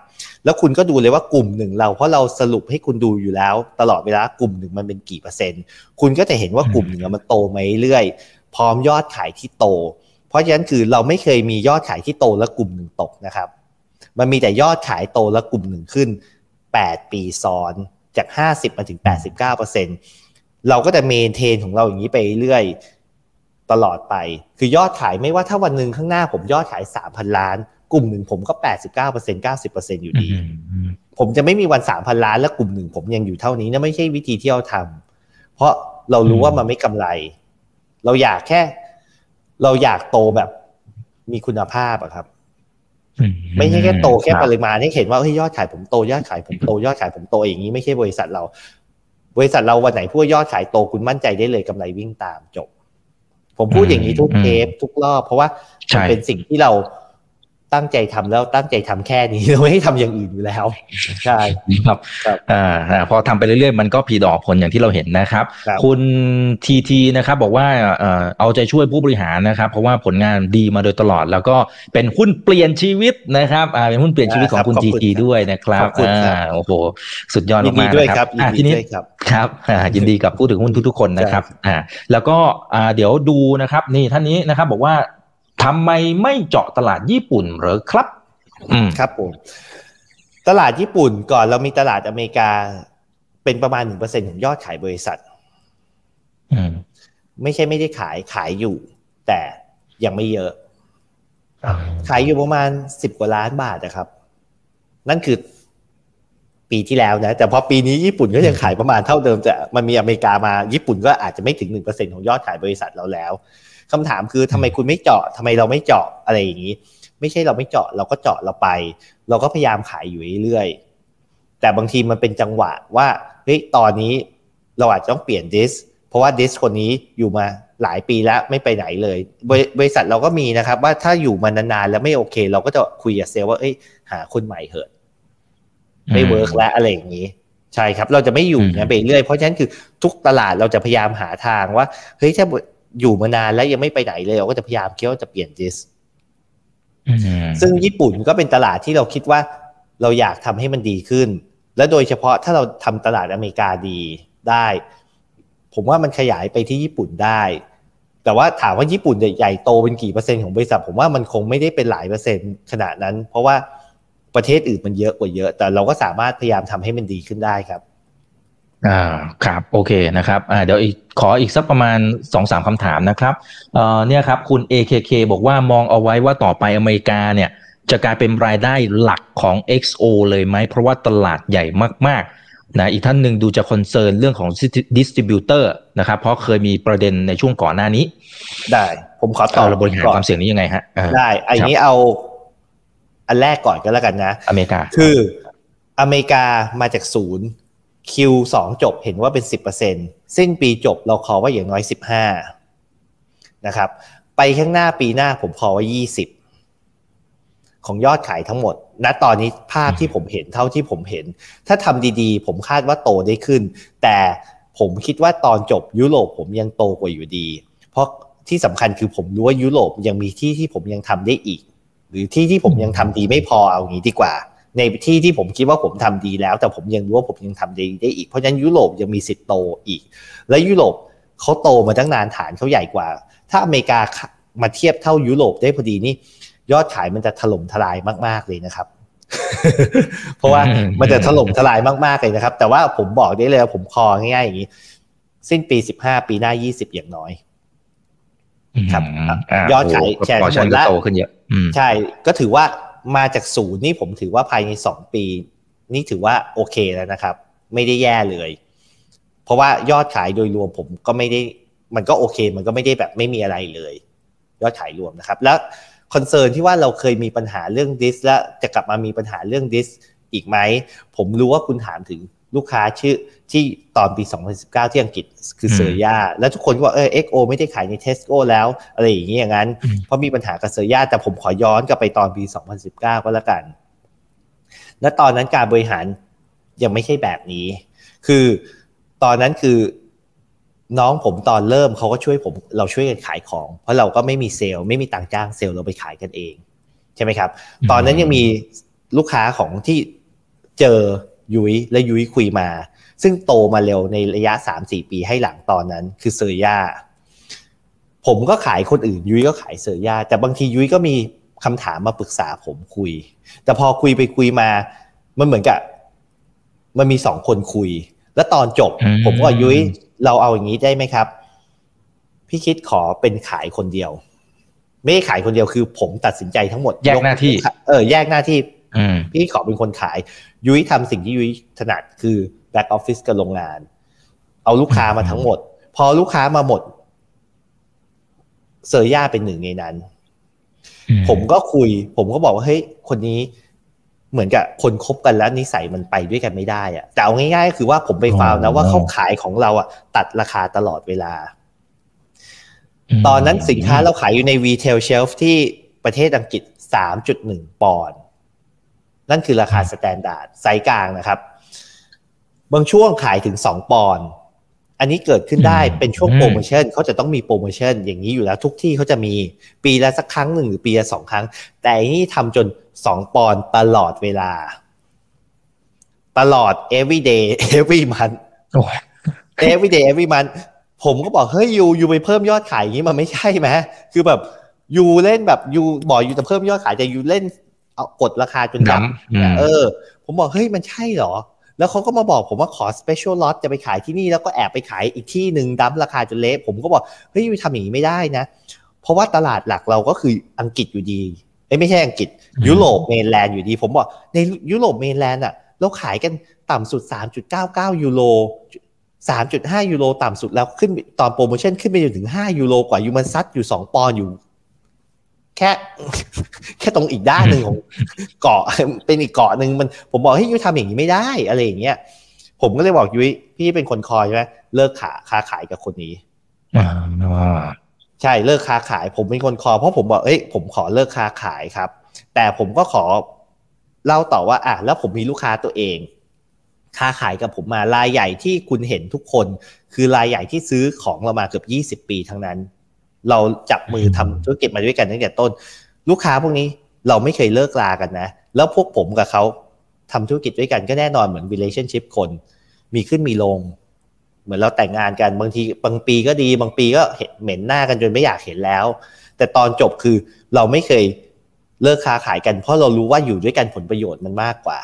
แล้วคุณก็ดูเลยว่ากลุ่มหนึ่งเราเพราะเราสรุปให้คุณดูอยู่แล้ว ตลอดเวลากลุ่มหนึ่งมันเป็นกี่เปอร์เซ็นต์ คุณก็จะเห็นว่ากลุ่มหนึ่งมันโตมาเรื่อยพร้อมยอดขายที่โต เพราะฉะนั้นคือเราไม่เคยมียอดขายที่โตแล้วกลุ่มหนึ่งตกนะครับ มันมีแต่ยอดขายโตแล้วกลุ่มหนึ่งขึ้น 8 ปีซ้อนจาก 50มาถึง 89เปอร์เซ็นเราก็จะเมนเทนของเราอย่างนี้ไปเรื่อย ตลอดไป คือยอดขายไม่ว่าถ้าวันหนึ่งข้างหน้าผมยอดขาย 3,000 ล้าน กลุ่มหนึ่งผมก็ 89เปอร์เซ็นต์90เปอร์เซ็นต์อยู่ดี ผมจะไม่มีวัน 3,000 ล้าน และกลุ่มหนึ่งผมยังอยู่เท่านี้นั่นไม่ใช่วิธีที่เราทำเพราะเรารู้ว่ามันไม่กำไร เราอยากแค่ เราอยากโตแบบมีคุณภาพอะครับไม่ใช่แค่โตแค่ปริมาณให้เห็นว่าเฮ้ยยอดขายผมโตยอดขายผมโตยอดขายผมโตอย่างนี้ไม่ใช่บริษัทเรา บริษัทเราวันไหนพูดว่ายอดขายโตคุณมั่นใจได้เลยกำไรวิ่งตามจบ ผมพูดอย่างนี้ทุกเทปทุกรอบ เพราะว่าใช่มันเป็นสิ่งที่เรา ตั้งใจทำแล้วตั้งใจทำแค่นี้เราไม่ให้ทำอย่างอื่นอยู่แล้วใช่ครับครับอ่าอ่าพอทำไปเรื่อยๆ มันก็ผีดอกผลอย่างที่เราเห็นนะครับครับณทีทีนะครับบอกว่าเอ่อเอาใจช่วยผู้บริหารนะครับ เพราะว่าผลงานดีมาโดยตลอด แล้วก็เป็นหุ้นเปลี่ยนชีวิตนะครับอ่าเป็นหุ้นเปลี่ยนชีวิตของคุณขอบทีคุณทีครับด้วยนะครับขอบคุณครับอ่าโอ้โหสุดยอดยินดีมากๆด้วยนะครับยินอ่าดีทีนี้ด้วยครับครับอ่ายินดีกับผู้ถือหุ้นทุกๆคนนะครับอ่าแล้วก็อ่าเดี๋ยวดูนะครับนี่ท่านนี้นะครับบอกว่า ทำไมไม่เจาะตลาดญี่ปุ่นเหรอครับ อืมครับผมตลาดญี่ปุ่นก่อนเรามีตลาดอเมริกาเป็นประมาณหนึ่งเปอร์เซ็นของยอดขายบริษัทอืมไม่ใช่ไม่ได้ขายขายอยู่ แต่ยังไม่เยอะ ขายอยู่ประมาณสิบกว่าล้านบาทนะครับ นั่นคือปีที่แล้วนะ แต่พอปีนี้ญี่ปุ่นก็ยังขายประมาณเท่าเดิมแต่มันมีอเมริกามาญี่ปุ่นก็อาจจะไม่ถึงหนึ่งเปอร์เซ็นของยอดขายบริษัทเราแล้ว คำถามคือทำไมคุณไม่เจาะทำไมเราไม่เจาะอะไรอย่างนี้ ไม่ใช่เราไม่เจาะเราก็เจาะเราไป เราก็พยายามขายอยู่เรื่อยๆแต่บางทีมันเป็นจังหวะว่าเฮ้ยตอนนี้เราอาจจะต้องเปลี่ยนดิสเพราะว่าดิสคนนี้อยู่มาหลายปีแล้วไม่ไปไหนเลย บริบริษัทเราก็มีนะครับ ว่าถ้าอยู่มานานๆแล้วไม่โอเค เราก็จะคุยกับเซลล์ว่าเอ้ยหาคนใหม่เถอะไม่ work แล้วอะไรอย่างนี้ ใช่ครับ เราจะไม่อยู่อืมนะไปเรื่อยเพราะฉะนั้นคือทุกตลาดเราจะพยายามหาทางว่าเฮ้ยถ้า อยู่มานานแล้วยังไม่ไปไหนเลยเราก็จะพยายามคิดว่าจะเปลี่ยน dis อืมซึ่งญี่ปุ่นก็เป็นตลาดที่เราคิดว่าเราอยากทำให้มันดีขึ้น และโดยเฉพาะถ้าเราทำตลาดอเมริกาดีได้ ผมว่ามันขยายไปที่ญี่ปุ่นได้ แต่ว่าถามว่าญี่ปุ่นใหญ่โตเป็นกี่เปอร์เซ็นต์ของบริษัท ผมว่ามันคงไม่ได้เป็นหลายเปอร์เซ็นต์ขนาดนั้น เพราะว่าประเทศอื่นมันเยอะกว่าเยอะ แต่เราก็สามารถพยายามทำให้มันดีขึ้นได้ครับ อ่าครับโอเคนะครับอ่าเดี๋ยวอีกขออีกสักประมาณสองสามคำถามนะครับเอ่อเนี่ยครับคุณ AKK บอกว่ามองเอาไว้ว่าต่อไปอเมริกาเนี่ยจะกลายเป็นรายได้หลักของ XO เลยไหม เพราะว่าตลาดใหญ่มากๆนะอีกท่านหนึ่งดูจะ concern เรื่องของ distributor นะครับ เพราะเคยมีประเด็นในช่วงก่อนหน้านี้ ได้ผมขอตอบเราบริหารความเสี่ยงนี้ยังไงฮะอ่าได้อันนี้เอา อันแรกก่อนก็แล้วกันนะ อเมริกาคืออเมริกามาจากศูนย์ Q2 จบเห็นว่าเป็น 10%สิ้นปีจบเราขอว่าอย่างน้อย 15 นะครับ ไปข้างหน้าปีหน้าผมขอว่า 20 ของยอดขายทั้งหมด ณ ตอนนี้ภาพที่ผมเห็นเท่าที่ผมเห็น ถ้าทำดีๆ ผมคาดว่าโตได้ขึ้น แต่ผมคิดว่าตอนจบยุโรปผมยังโตกว่าอยู่ดี เพราะที่สำคัญคือผมรู้ว่ายุโรปยังมีที่ที่ผมยังทำได้อีก หรือที่ที่ผมยังทำดีไม่พอเอางี้ดีกว่า ในที่ที่ผมคิดว่าผมทำดีแล้ว แต่ผมยังรู้ว่าผมยังทำดีได้อีก เพราะฉะนั้นยุโรปยังมีสิทธิ์โตอีก และยุโรปเขาโตมาตั้งนานฐานเขาใหญ่กว่า ถ้าอเมริกามาเทียบเท่ายุโรปได้พอดีนี่ยอดขายมันจะถล่มทลายมาก ๆเลยนะครับ เพราะว่ามันจะถล่มทลายมากๆเลยนะครับ แต่ว่าผมบอกได้เลยว่าผมคอง่ายๆอย่างนี้ สิ้นปีสิบห้าปีหน้ายี่สิบอย่างน้อยครับายอดขายแชร์พอทั้งหมดก็ละโตขึ้นเยอะอืมใช่ ก็ถือว่า มาจากศูนย์นี่ผมถือว่าภายในสองปี นี่ถือว่าโอเคแล้วนะครับ ไม่ได้แย่เลย เพราะว่ายอดขายโดยรวมผมก็ไม่ได้มันก็โอเค มันก็ไม่ได้แบบไม่มีอะไรเลย ยอดขายรวมนะครับ แล้ว concern ที่ว่าเราเคยมีปัญหาเรื่อง dis แล้วจะกลับมามีปัญหาเรื่อง dis อีกไหมผมรู้ว่าคุณถามถึง ลูกค้าชื่อที่ตอนปี 2019 ที่อังกฤษคือ Surya แล้วทุกคนก็ว่าเออ XO ไม่ได้ขายในเทสโก้แล้ว อะไรอย่างนี้อย่างนั้นอืมเพราะมีปัญหากับ Surya แต่ผมขอย้อนกลับไปตอนปี 2019 ก็แล้วกัน และตอนนั้นการบริหารยังไม่ใช่แบบนี้ คือตอนนั้นคือน้องผมตอนเริ่มเขาก็ช่วยผมเราช่วยกันขายของ เพราะเราก็ไม่มีเซลล์ไม่มีตังค์จ้างเซลล์เราไปขายกันเอง ใช่ไหมครับ ตอนนั้นยังมีลูกค้าของที่เจอ ยุ้ยและยุ้ยคุยมา ซึ่งโตมาเร็วในระยะ 3-4 ปีให้หลังตอนนั้น คือ Surya ผมก็ขายคนอื่นยุ้ยก็ขาย Surya แต่บางทียุ้ยก็มีคำถามมาปรึกษาผมคุย แต่พอคุยไปคุยมา มันเหมือนกับ มันมีสองคนคุย แล้วตอนจบอืมผมก็บอกยุ้ยเราเอาอย่างนี้ได้ไหมครับ พี่คิดขอเป็นขายคนเดียว ไม่ได้ขายคนเดียวคือ ผมตัดสินใจทั้งหมด แยกหน้าที่ เออ แยกหน้าที่อืม พี่ขอเป็นคนขาย ยุ้ยทำสิ่งที่ยุ้ยถนัดคือ back office กับโรงงาน เอาลูกค้ามาทั้งหมด พอลูกค้ามาหมด Surya เป็นหนึ่งในนั้น ผมก็คุย ผมก็บอกว่าเฮ้ยคนนี้เหมือนกับคนคบกันแล้วนิสัยมันไปด้วยกันไม่ได้อะแต่เอาง่ายๆก็คือว่าผมไปฟาวนะว่าเขาขายของเราอะตัดราคาตลอดเวลา ตอนนั้นสินค้าเราขายอยู่ใน retail shelf ที่ประเทศอังกฤษ 3.1 ปอนด์ นั่นคือราคา standard size กลางนะครับ บางช่วงขายถึง 2 ปอนด์อันนี้เกิดขึ้นได้อืมเป็นช่วงอืมโปรโมชั่นเขาจะต้องมีโปรโมชั่นอย่างนี้อยู่แล้วทุกที่เขาจะมีปีละสักครั้งหนึ่งหรือปีละสองครั้ง แต่อันนี้ทำจน 2 ปอนด์ตลอดเวลา ตลอด every day every month โอ้ย every day every month ผมก็บอกเฮ้ยยูยูไปเพิ่มยอดขายอย่างนี้มันไม่ใช่ไหมคือแบบยูเล่นแบบยูบอกยูจะเพิ่มยอดขายแต่ยูเล่น เอากดราคาจนดับดำอืมเออ ผมบอกเฮ้ยมันใช่เหรอ แล้วเขาก็มาบอกผมว่าขอ special lot จะไปขายที่นี่แล้วก็แอบไปขายอีกที่หนึ่ง dump ราคาจนเละผมก็บอกเฮ้ย you ทำอย่างนี้ไม่ได้นะ เพราะว่าตลาดหลักเราก็คืออังกฤษอยู่ดีเอ้ยไม่ใช่อังกฤษ ยุโรป mainland อยู่ดี ผมบอกในยุโรป mainland อะเราขายกันต่ำสุด 3.99 ยูโร 3.5 ยูโรต่ำสุดแล้วขึ้นตอนโปรโมชั่นขึ้นไปจนถึง 5 ยูโรกว่า you มันซัดอยู่ 2 ปอนด์อยู่ แค่แค่ตรงอีกด้านหนึ่งของเกาะเป็นอีกเกาะหนึ่งมันผมบอกให้ยุ้ยทำอย่างนี้ไม่ได้อะไรอย่างเงี้ยผมก็เลยบอกยุ้ยพี่เป็นคนคอยใช่ไหมเลิกขาค้าขายกับคนนี้อ่าใช่เลิกค้าขาย ผมเป็นคนคอเพราะผมบอกเอ้ยผมขอเลิกค้าขายครับ แต่ผมก็ขอเล่าต่อว่าอะแล้วผมมีลูกค้าตัวเอง ค้าขายกับผมมารายใหญ่ที่คุณเห็นทุกคน คือรายใหญ่ที่ซื้อของเรามาเกือบยี่สิบปีทั้งนั้น เราจับมือทำธุรกิจมาด้วยกันตั้งแต่ต้น ลูกค้าพวกนี้เราไม่เคยเลิกลากันนะ แล้วพวกผมกับเขาทำธุรกิจด้วยกันก็แน่นอนเหมือน relationship คน มีขึ้นมีลง เหมือนเราแต่งงานกันบางทีบางปีก็ดี บางปีก็เหม็นหน้ากันจนไม่อยากเห็นแล้ว แต่ตอนจบคือเราไม่เคยเลิกค้าขายกันเพราะเรารู้ว่าอยู่ด้วยกันผลประโยชน์มันมากกว่า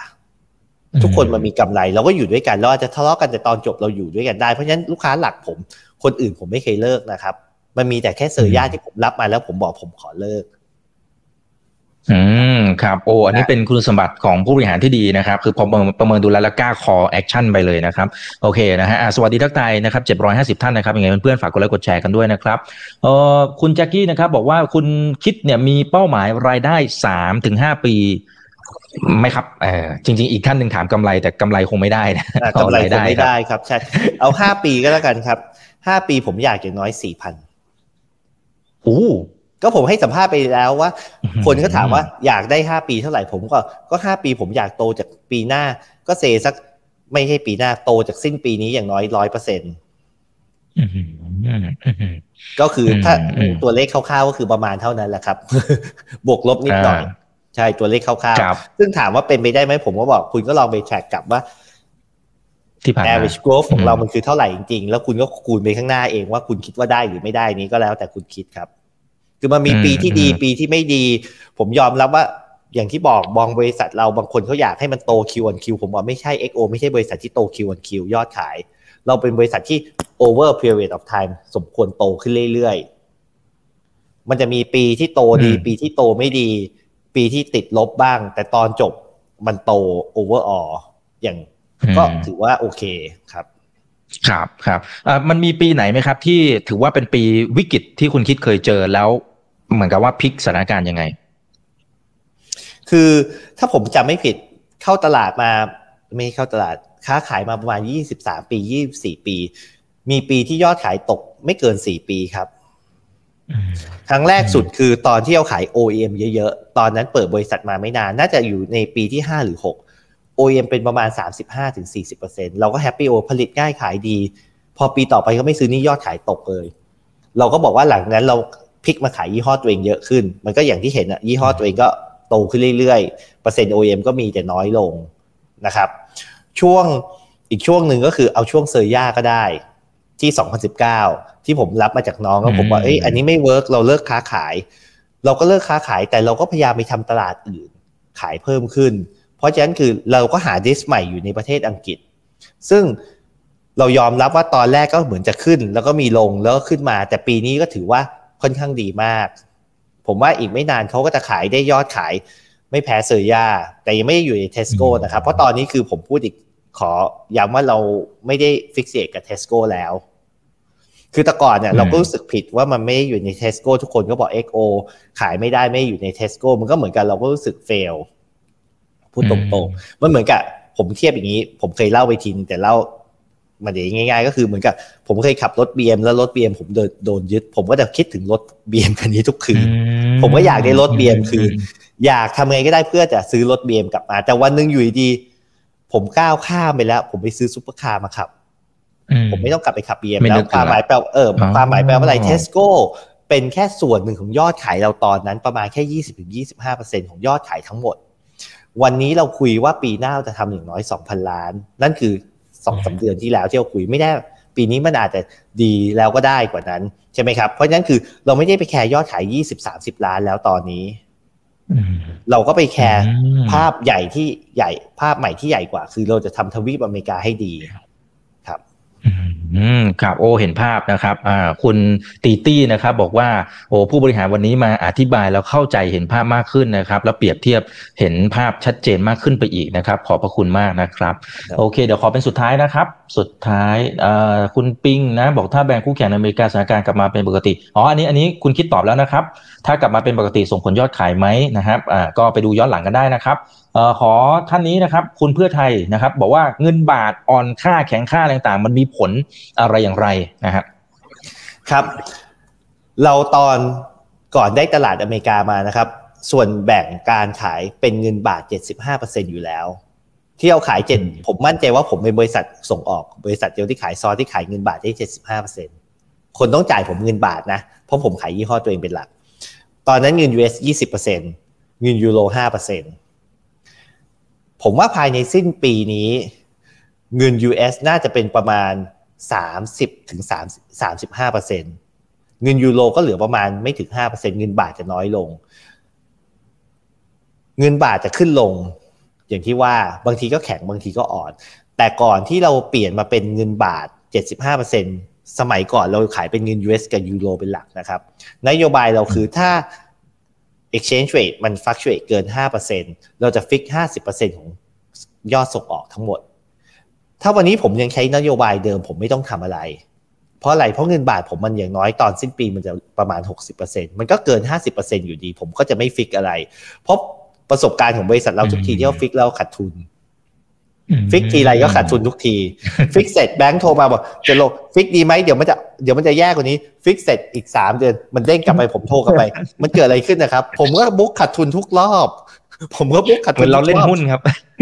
ทุกคนมันมีกำไรเราก็อยู่ด้วยกันเราอาจจะทะเลาะกันแต่ตอนจบเราอยู่ด้วยกันได้เพราะฉะนั้นลูกค้าหลักผม คนอื่นผมไม่เคยเลิกนะครับ มันมีแต่แค่ Surya ที่ผมรับมาแล้วผมบอกผมขอเลิก อืมครับโอ้อันนี้เป็นคุณสมบัติของผู้บริหารที่ดีนะครับ คือพอประเมินดูแลแล้วกล้าคอแอคชั่นไปเลยนะครับ โอเคนะฮะสวัสดีทักทายนะครับเจ็ดร้อยห้าสิบท่านนะครับยังไงเพื่อนๆฝากกดไลค์กดแชร์กันด้วยนะครับเออคุณแจ็คกี้นะครับ บอกว่าคุณคิดเนี่ยมีเป้าหมายรายได้สามถึงห้าปีไม่ครับเออจริง ๆ อีกท่านหนึ่งถามกำไรแต่กำไรคงไม่ได้นะกำไรคงไม่ได้ครับใช่เอาห้าปีก็แล้วกันครับห้าปีผมอยากอย่างน้อยสี่พันโอ้ก็ผมให้สัมภาษณ์ไปแล้วว่า คนก็ถามว่าอยากได้ห้าปีเท่าไหร่ผมก็ก็ห้าปีผมอยากโตจากปีหน้า ก็เซสักไม่ใช่ปีหน้าโตจากสิ้นปีนี้อย่างน้อยร้อยเปอร์เซ็นต์ก็คือถ้าตัวเลขคร่าวๆก็คือประมาณเท่านั้นแหละครับ บวกลบนิดหน่อย ใช่ตัวเลขคร่าวๆซึ่งถามว่าเป็นไปได้ไหมผมก็บอกคุณก็ลองไปแทร็กกลับว่า ที่ผ่าน average growth ของเรามันคือเท่าไหร่จริงๆ แล้วคุณก็คูณไปข้างหน้าเองว่าคุณคิดว่าได้หรือไม่ได้นี้ก็แล้วแต่คุณคิดครับ คือมันมีปีที่ดีปีที่ไม่ดี ผมยอมรับว่าอย่างที่บอกบองบริษัทเราบางคนเขาอยากให้มันโต Q on Q ผมว่าไม่ใช่ XO ไม่ใช่บริษัทที่โต Q on Q ยอดขาย เราเป็นบริษัทที่ over period of time สมควรโตขึ้นเรื่อยๆ มันจะมีปีที่โตดี ปีที่โตไม่ดี ปีที่ติดลบบ้าง แต่ตอนจบมันโต overall อย่าง ก็ถือว่าโอเคครับครับครับมันมีปีไหนไหมครับ ที่ถือว่าเป็นปีวิกฤตที่คุณคิดเคยเจอแล้ว เหมือนกับว่าพลิกสถานการณ์ยังไง คือถ้าผมจำไม่ผิดเข้าตลาดมา ไม่เข้าตลาดค้าขายมาประมาณยี่สิบสามปียี่สี่ปี มีปีที่ยอดขายตกไม่เกินสี่ปีครับ ครั้งแรกสุดคือตอนที่เราขาย OEM เยอะๆ ตอนนั้นเปิดบริษัทมาไม่นาน น่าจะอยู่ในปีที่ห้าหรือหก OEM เป็นประมาณ 35-40%เราก็ happy โอผลิตง่ายขายดี พอปีต่อไปก็ไม่ซื้อนี่ยอดขายตกเลย เราก็บอกว่าหลังนั้นเราพลิกมาขายยี่ห้อตัวเองเยอะขึ้น มันก็อย่างที่เห็นอะยี่ห้อตัวเองก็โตขึ้นเรื่อยๆ เปอร์เซ็นต์ OEM ก็มีแต่น้อยลงนะครับ ช่วงอีกช่วงหนึ่งก็คือเอาช่วง Surya ก็ได้ที่ 2019 ที่ผมรับมาจากน้องก็ผมว่าเอ้ยอันนี้ไม่ work เราเลิกค้าขาย เราก็เลิกค้าขายแต่เราก็พยายามไปทำตลาดอื่น ขายเพิ่มขึ้น เพราะฉะนั้นคือเราก็หา dis ใหม่อยู่ในประเทศอังกฤษ ซึ่งเรายอมรับว่าตอนแรกก็เหมือนจะขึ้น แล้วก็มีลงแล้วก็ขึ้นมา แต่ปีนี้ก็ถือว่าค่อนข้างดีมาก ผมว่าอีกไม่นานเขาก็จะขายได้ยอดขาย ไม่แพ้ Surya แต่ยังไม่อยู่ในเทสโก้นะครับ เพราะตอนนี้คือผมพูดอีกขอย้ำว่าเราไม่ได้ fixate กับเทสโก้แล้ว คือแต่ก่อนเนี่ยเราก็รู้สึกผิดว่ามันไม่อยู่ในเทสโก้ทุกคนก็บอก XO ขายไม่ได้ไม่อยู่ในเทสโก้มันก็เหมือนกันเราก็รู้สึก fail พูดตรงๆมันเหมือนกับผมเทียบอย่างนี้ ผมเคยเล่าไปทีนึงแต่เล่ามาเดี๋ยวง่าย ๆ ก็คือเหมือนกับ ผมเคยขับรถบีเอ็มแล้วรถบีเอ็มผมโดนโดนยึด ผมก็จะคิดถึงรถบีเอ็มคันนี้ทุกคืน ผมก็อยากได้รถบีเอ็มคืน อยากทำไงก็ได้เพื่อจะซื้อรถบีเอ็มกลับมา แต่วันหนึ่งอยู่ดี ผมก้าวข้ามไปแล้ว ผมไปซื้อซุปเปอร์คาร์มาขับผมไม่ต้องกลับไปขับบีเอ็มแล้วความหมายแปลเออความหมายแปลว่าอะไรเทสโก้เป็นแค่ส่วนหนึ่งของยอดขายเราตอนนั้นประมาณแค่ยี่สิบถึงยี่สิบห้าเปอร์เซ็นของยอดขายทั้งหมด วันนี้เราคุยว่าปีหน้าจะทำอย่างน้อย 2,000 ล้าน นั่นคือสองสาเดือนที่แล้วที่เราคุยไม่ได้ปีนี้มันอาจจะดีแล้วก็ได้กว่านั้นใช่ไหมครับ เพราะฉะนั้นคือเราไม่ได้ไปแคร์ยอดขาย20-30ล้านแล้วตอนนี้ เราก็ไปแคร์ภาพใหญ่ที่ใหญ่ภาพใหม่ที่ใหญ่กว่า คือเราจะทำทวีปอเมริกาให้ดี อืมครับโอ้เห็นภาพนะครับอ่าคุณตีตี้นะครับบอกว่าโอ้ผู้บริหารวันนี้มาอธิบายแล้วเข้าใจเห็นภาพมากขึ้นนะครับ แล้วเปรียบเทียบเห็นภาพชัดเจนมากขึ้นไปอีกนะครับ ขอบพระคุณมากนะครับ โอเค เดี๋ยวขอเป็นสุดท้ายนะครับ สุดท้ายอ่าคุณปิงนะบอกถ้าแบงค์คู่แข่งในอเมริกาสถานการณ์กลับมาเป็นปกติอ๋ออันนี้อันนี้คุณคิดตอบแล้วนะครับ ถ้ากลับมาเป็นปกติส่งผลยอดขายไหมนะครับอ่าก็ไปดูย้อนหลังกันได้นะครับ ออขอท่านนี้นะครับ คุณเพื่อไทยนะครับ บอกว่าเงินบาทอ่อนค่าแข็งค่าอะไรต่างๆมันมีผลอะไรอย่างไรนะครับครับ เราตอนก่อนได้ตลาดอเมริกามานะครับ ส่วนแบ่งการขายเป็นเงินบาท 75%อยู่แล้วที่เราขายเจ็ดผมมั่นใจว่าผมเป็นบริษัทส่งออกบริษัทเดียวที่ขายซอสที่ขายเงินบาทได้75%คนต้องจ่ายผมเงินบาทนะ เพราะผมขายยี่ห้อตัวเองเป็นหลัก ตอนนั้นเงิน US 20%เงินยูโร5% ผมว่าภายในสิ้นปีนี้ เงิน US น่าจะเป็นประมาณ 30ถึง3 35เปอร์เซ็นเงินยูโรก็เหลือประมาณไม่ถึง5เปอร์เซ็นเงินบาทจะน้อยลง เงินบาทจะขึ้นลง อย่างที่ว่าบางทีก็แข็งบางทีก็อ่อน แต่ก่อนที่เราเปลี่ยนมาเป็นเงินบาท 75เปอร์เซ็นสมัยก่อนเราขายเป็นเงิน US กับยูโรเป็นหลักนะครับ นโยบายเราคือถ้า exchange rate มัน fluctuate เกิน 5%เราจะ fix 50%ของยอดส่งออกทั้งหมด ถ้าวันนี้ผมยังใช้นโยบายเดิมผมไม่ต้องทำอะไร เพราะอะไร เพราะเงินบาทผมมันอย่างน้อยตอนสิ้นปีมันจะประมาณ 60%มันก็เกิน 50%อยู่ดี ผมก็จะไม่ fix อะไร เพราะประสบการณ์ของบริษัทเราทุกทีที่เรา fix แล้วขาดทุน fix ทีไรก็ขาดทุนทุกที fix เสร็จแบงค์โทรมาบอกจะลง fix ดีไหมเดี๋ยวมันจะเดี๋ยวมันจะแย่กว่านี้ fix เสร็จอีกสามเดือนมันเด้งกลับไปผมโทรกลับไป มันเกิดอะไรขึ้นนะครับ ผมก็ book ขาดทุนทุกรอบ ผมก็ book ขาดทุนเราเล่นหุ้นครับ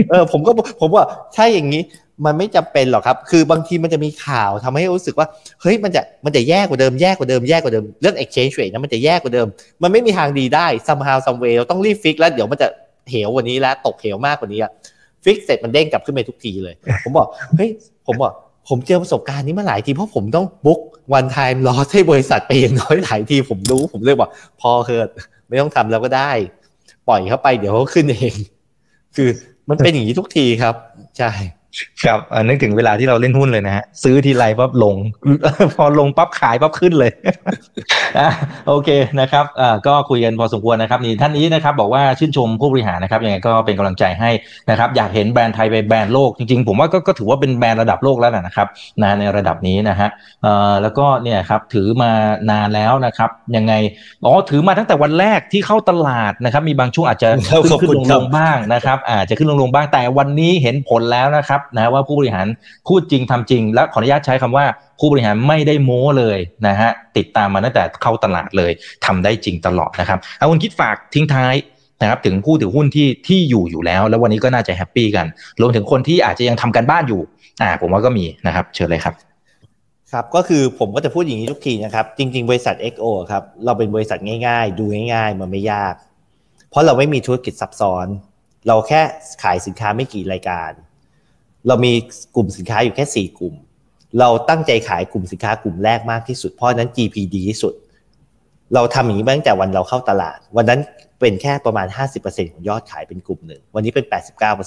เออผมก็ผมว่าใช่อย่างนี้มันไม่จำเป็นหรอกครับ คือบางทีมันจะมีข่าวทำให้รู้สึกว่า เฮ้ย มันจะ มันจะแย่กว่าเดิม แย่กว่าเดิม แย่กว่าเดิม เรื่อง exchange rate นะ มันจะแย่กว่าเดิม มันไม่มีทางดีได้ somehow some way เราต้องรีบ fix แล้ว เดี๋ยวมันจะเหวกว่านี้แล้ว ตกเหวมากกว่านี้อะ fix เสร็จมันเด้งกลับขึ้นไปทุกทีเลย ผมบอกเฮ้ยผมบอกผมเจอประสบการณ์นี้มาหลายทีเพราะผมต้องบุ๊กวันไทม์ลอให้บริษัทไปอย่างน้อยหลายทีผมรู้ผมเลยบอกพอเคิดไม่ต้องทำแล้วก็ได้ ปล่อยเข้าไปเดี๋ยวเขาขึ้นเอง คือมันเป็นอย่างนี้ทุกทีครับ ใช่ ครับนึกถึงเวลาที่เราเล่นหุ้นเลยนะฮะซื้อทีไรปั๊บลง พอลงปั๊บขายปั๊บขึ้นเลยโอเคนะครับก็คุยกันพอสมควรนะครับนี่ท่านนี้นะครับบอกว่าชื่นชมผู้บริหารนะครับยังไงก็เป็นกำลังใจให้นะครับอยากเห็นแบรนด์ไทยไปแบรนด์โลกจริงๆ ผมว่าก็ถือว่าเป็นแบรนด์ระดับโลกแล้วนะครับนะในระดับนี้นะฮะแล้วก็เนี่ยครับถือมานานแล้วนะครับยังไงอ๋อถือมาตั้งแต่วันแรกที่เข้าตลาดนะครับมีบางช่วงอาจจะขึ้นขึ้นลงลงบ้างนะครับอาจจะขึ้นลงลงบ้างแต่วันนี้เห็นผลแล้วนะครับนะว่าผู้บริหารพูดจริงทำจริง และขออนุญาตใช้คำว่าผู้บริหารไม่ได้โม้เลยนะฮะติดตามมาตั้งแต่เข้าตลาดเลยทำได้จริงตลอดนะครับเอาคุณคิดฝากทิ้งท้ายนะครับถึงผู้ถือหุ้นที่ที่อยู่อยู่แล้ว แล้ววันนี้ก็น่าจะ happy กันรวมถึงคนที่อาจจะยังทำการบ้านอยู่อ่าผมว่าก็มีนะครับ เชิญเลยครับครับก็คือผมก็จะพูดอย่างนี้ทุกทีนะครับ จริง ๆ บริษัท XO ครับเราเป็นบริษัทง่ายๆ ดูง่ายๆ มันไม่ยาก เพราะเราไม่มีธุรกิจซับซ้อน เราแค่ขายสินค้าไม่กี่รายการ เรามีกลุ่มสินค้าอยู่แค่สี่กลุ่ม เราตั้งใจขายกลุ่มสินค้ากลุ่มแรกมากที่สุด เพราะนั้น GP ดีที่สุด เราทำอย่างนี้ตั้งแต่วันเราเข้าตลาด วันนั้นเป็นแค่ประมาณ 50%ของยอดขายเป็นกลุ่มหนึ่ง วันนี้เป็น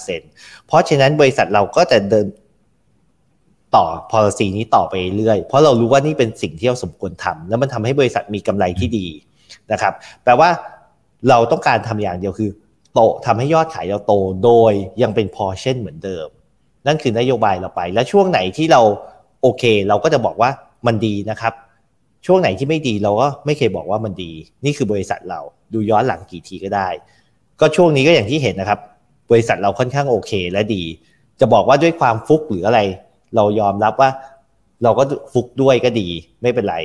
89%เพราะฉะนั้นบริษัทเราก็จะเดินต่อ policy นี้ต่อไปเรื่อย เพราะเรารู้ว่านี่เป็นสิ่งที่เราสมควรทำแล้วมันทำให้บริษัทมีกำไรที่ดีนะครับ แปลว่าเราต้องการทำอย่างเดียวคือ โตทำให้ยอดขายเราโตโดยยังเป็น portion เหมือนเดิม นั่นคือนโยบายเราไป และช่วงไหนที่เราโอเค เราก็จะบอกว่ามันดีนะครับ ช่วงไหนที่ไม่ดีเราก็ไม่เคยบอกว่ามันดี นี่คือบริษัทเราดูย้อนหลังกี่ทีก็ได้ ก็ช่วงนี้ก็อย่างที่เห็นนะครับ บริษัทเราค่อนข้างโอเคและดี จะบอกว่าด้วยความฟุกหรืออะไร เรายอมรับว่า เราก็ฟุกด้วยก็ดีไม่เป็นไร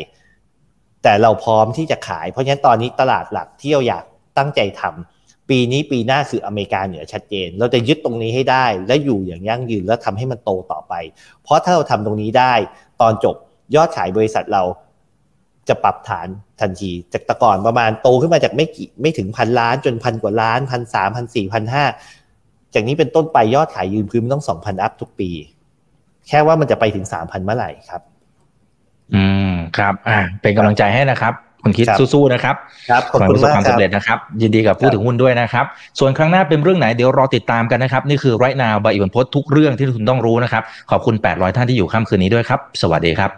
แต่เราพร้อมที่จะขาย เพราะฉะนั้นตอนนี้ตลาดหลักที่เราอยากตั้งใจทำ ปีนี้ปีหน้าคืออเมริกาเหนือชัดเจน เราจะยึดตรงนี้ให้ได้ และอยู่อย่างยั่งยืนแล้วทำให้มันโตต่อไป เพราะถ้าเราทำตรงนี้ได้ตอนจบยอดขายบริษัทเราจะปรับฐานทันที จากแต่ก่อนประมาณโตขึ้นมาจากไม่กี่ไม่ถึงพันล้านจนพันกว่าล้านพันสามพันสี่พันห้าจากนี้เป็นต้นไปยอดขายยืนพื้นต้องสองพันอัพทุกปี แค่ว่ามันจะไปถึงสามพันเมื่อไหร่ครับ อืมครับ อ่าเป็นกำลังใจให้นะครับ คุณคิดสู้ๆนะครับครับขอบคุณมากความสำเร็จนะครับ ยินดีกับผู้ถือหุ้นด้วยนะครับ ส่วนครั้งหน้าเป็นเรื่องไหนเดี๋ยวรอติดตามกันนะครับ นี่คือไรนาวใบอิบันพศทุกเรื่องที่คุณต้องรู้นะครับ ขอบคุณ 800 ท่านที่อยู่ค่ำคืนนี้ด้วยครับ สวัสดีครับ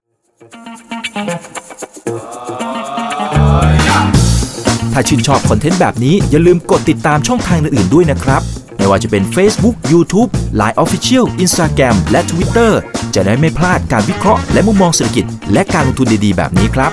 ถ้าชื่นชอบคอนเทนต์แบบนี้อย่าลืมกดติดตามช่องทางอื่นๆด้วยนะครับไม่ว่าจะเป็น Facebook, YouTube, Line Official, Instagram และ Twitter จะได้ไม่พลาดการวิเคราะห์และมุมมองเศรษฐกิจ และการลงทุนดีๆ แบบนี้ครับ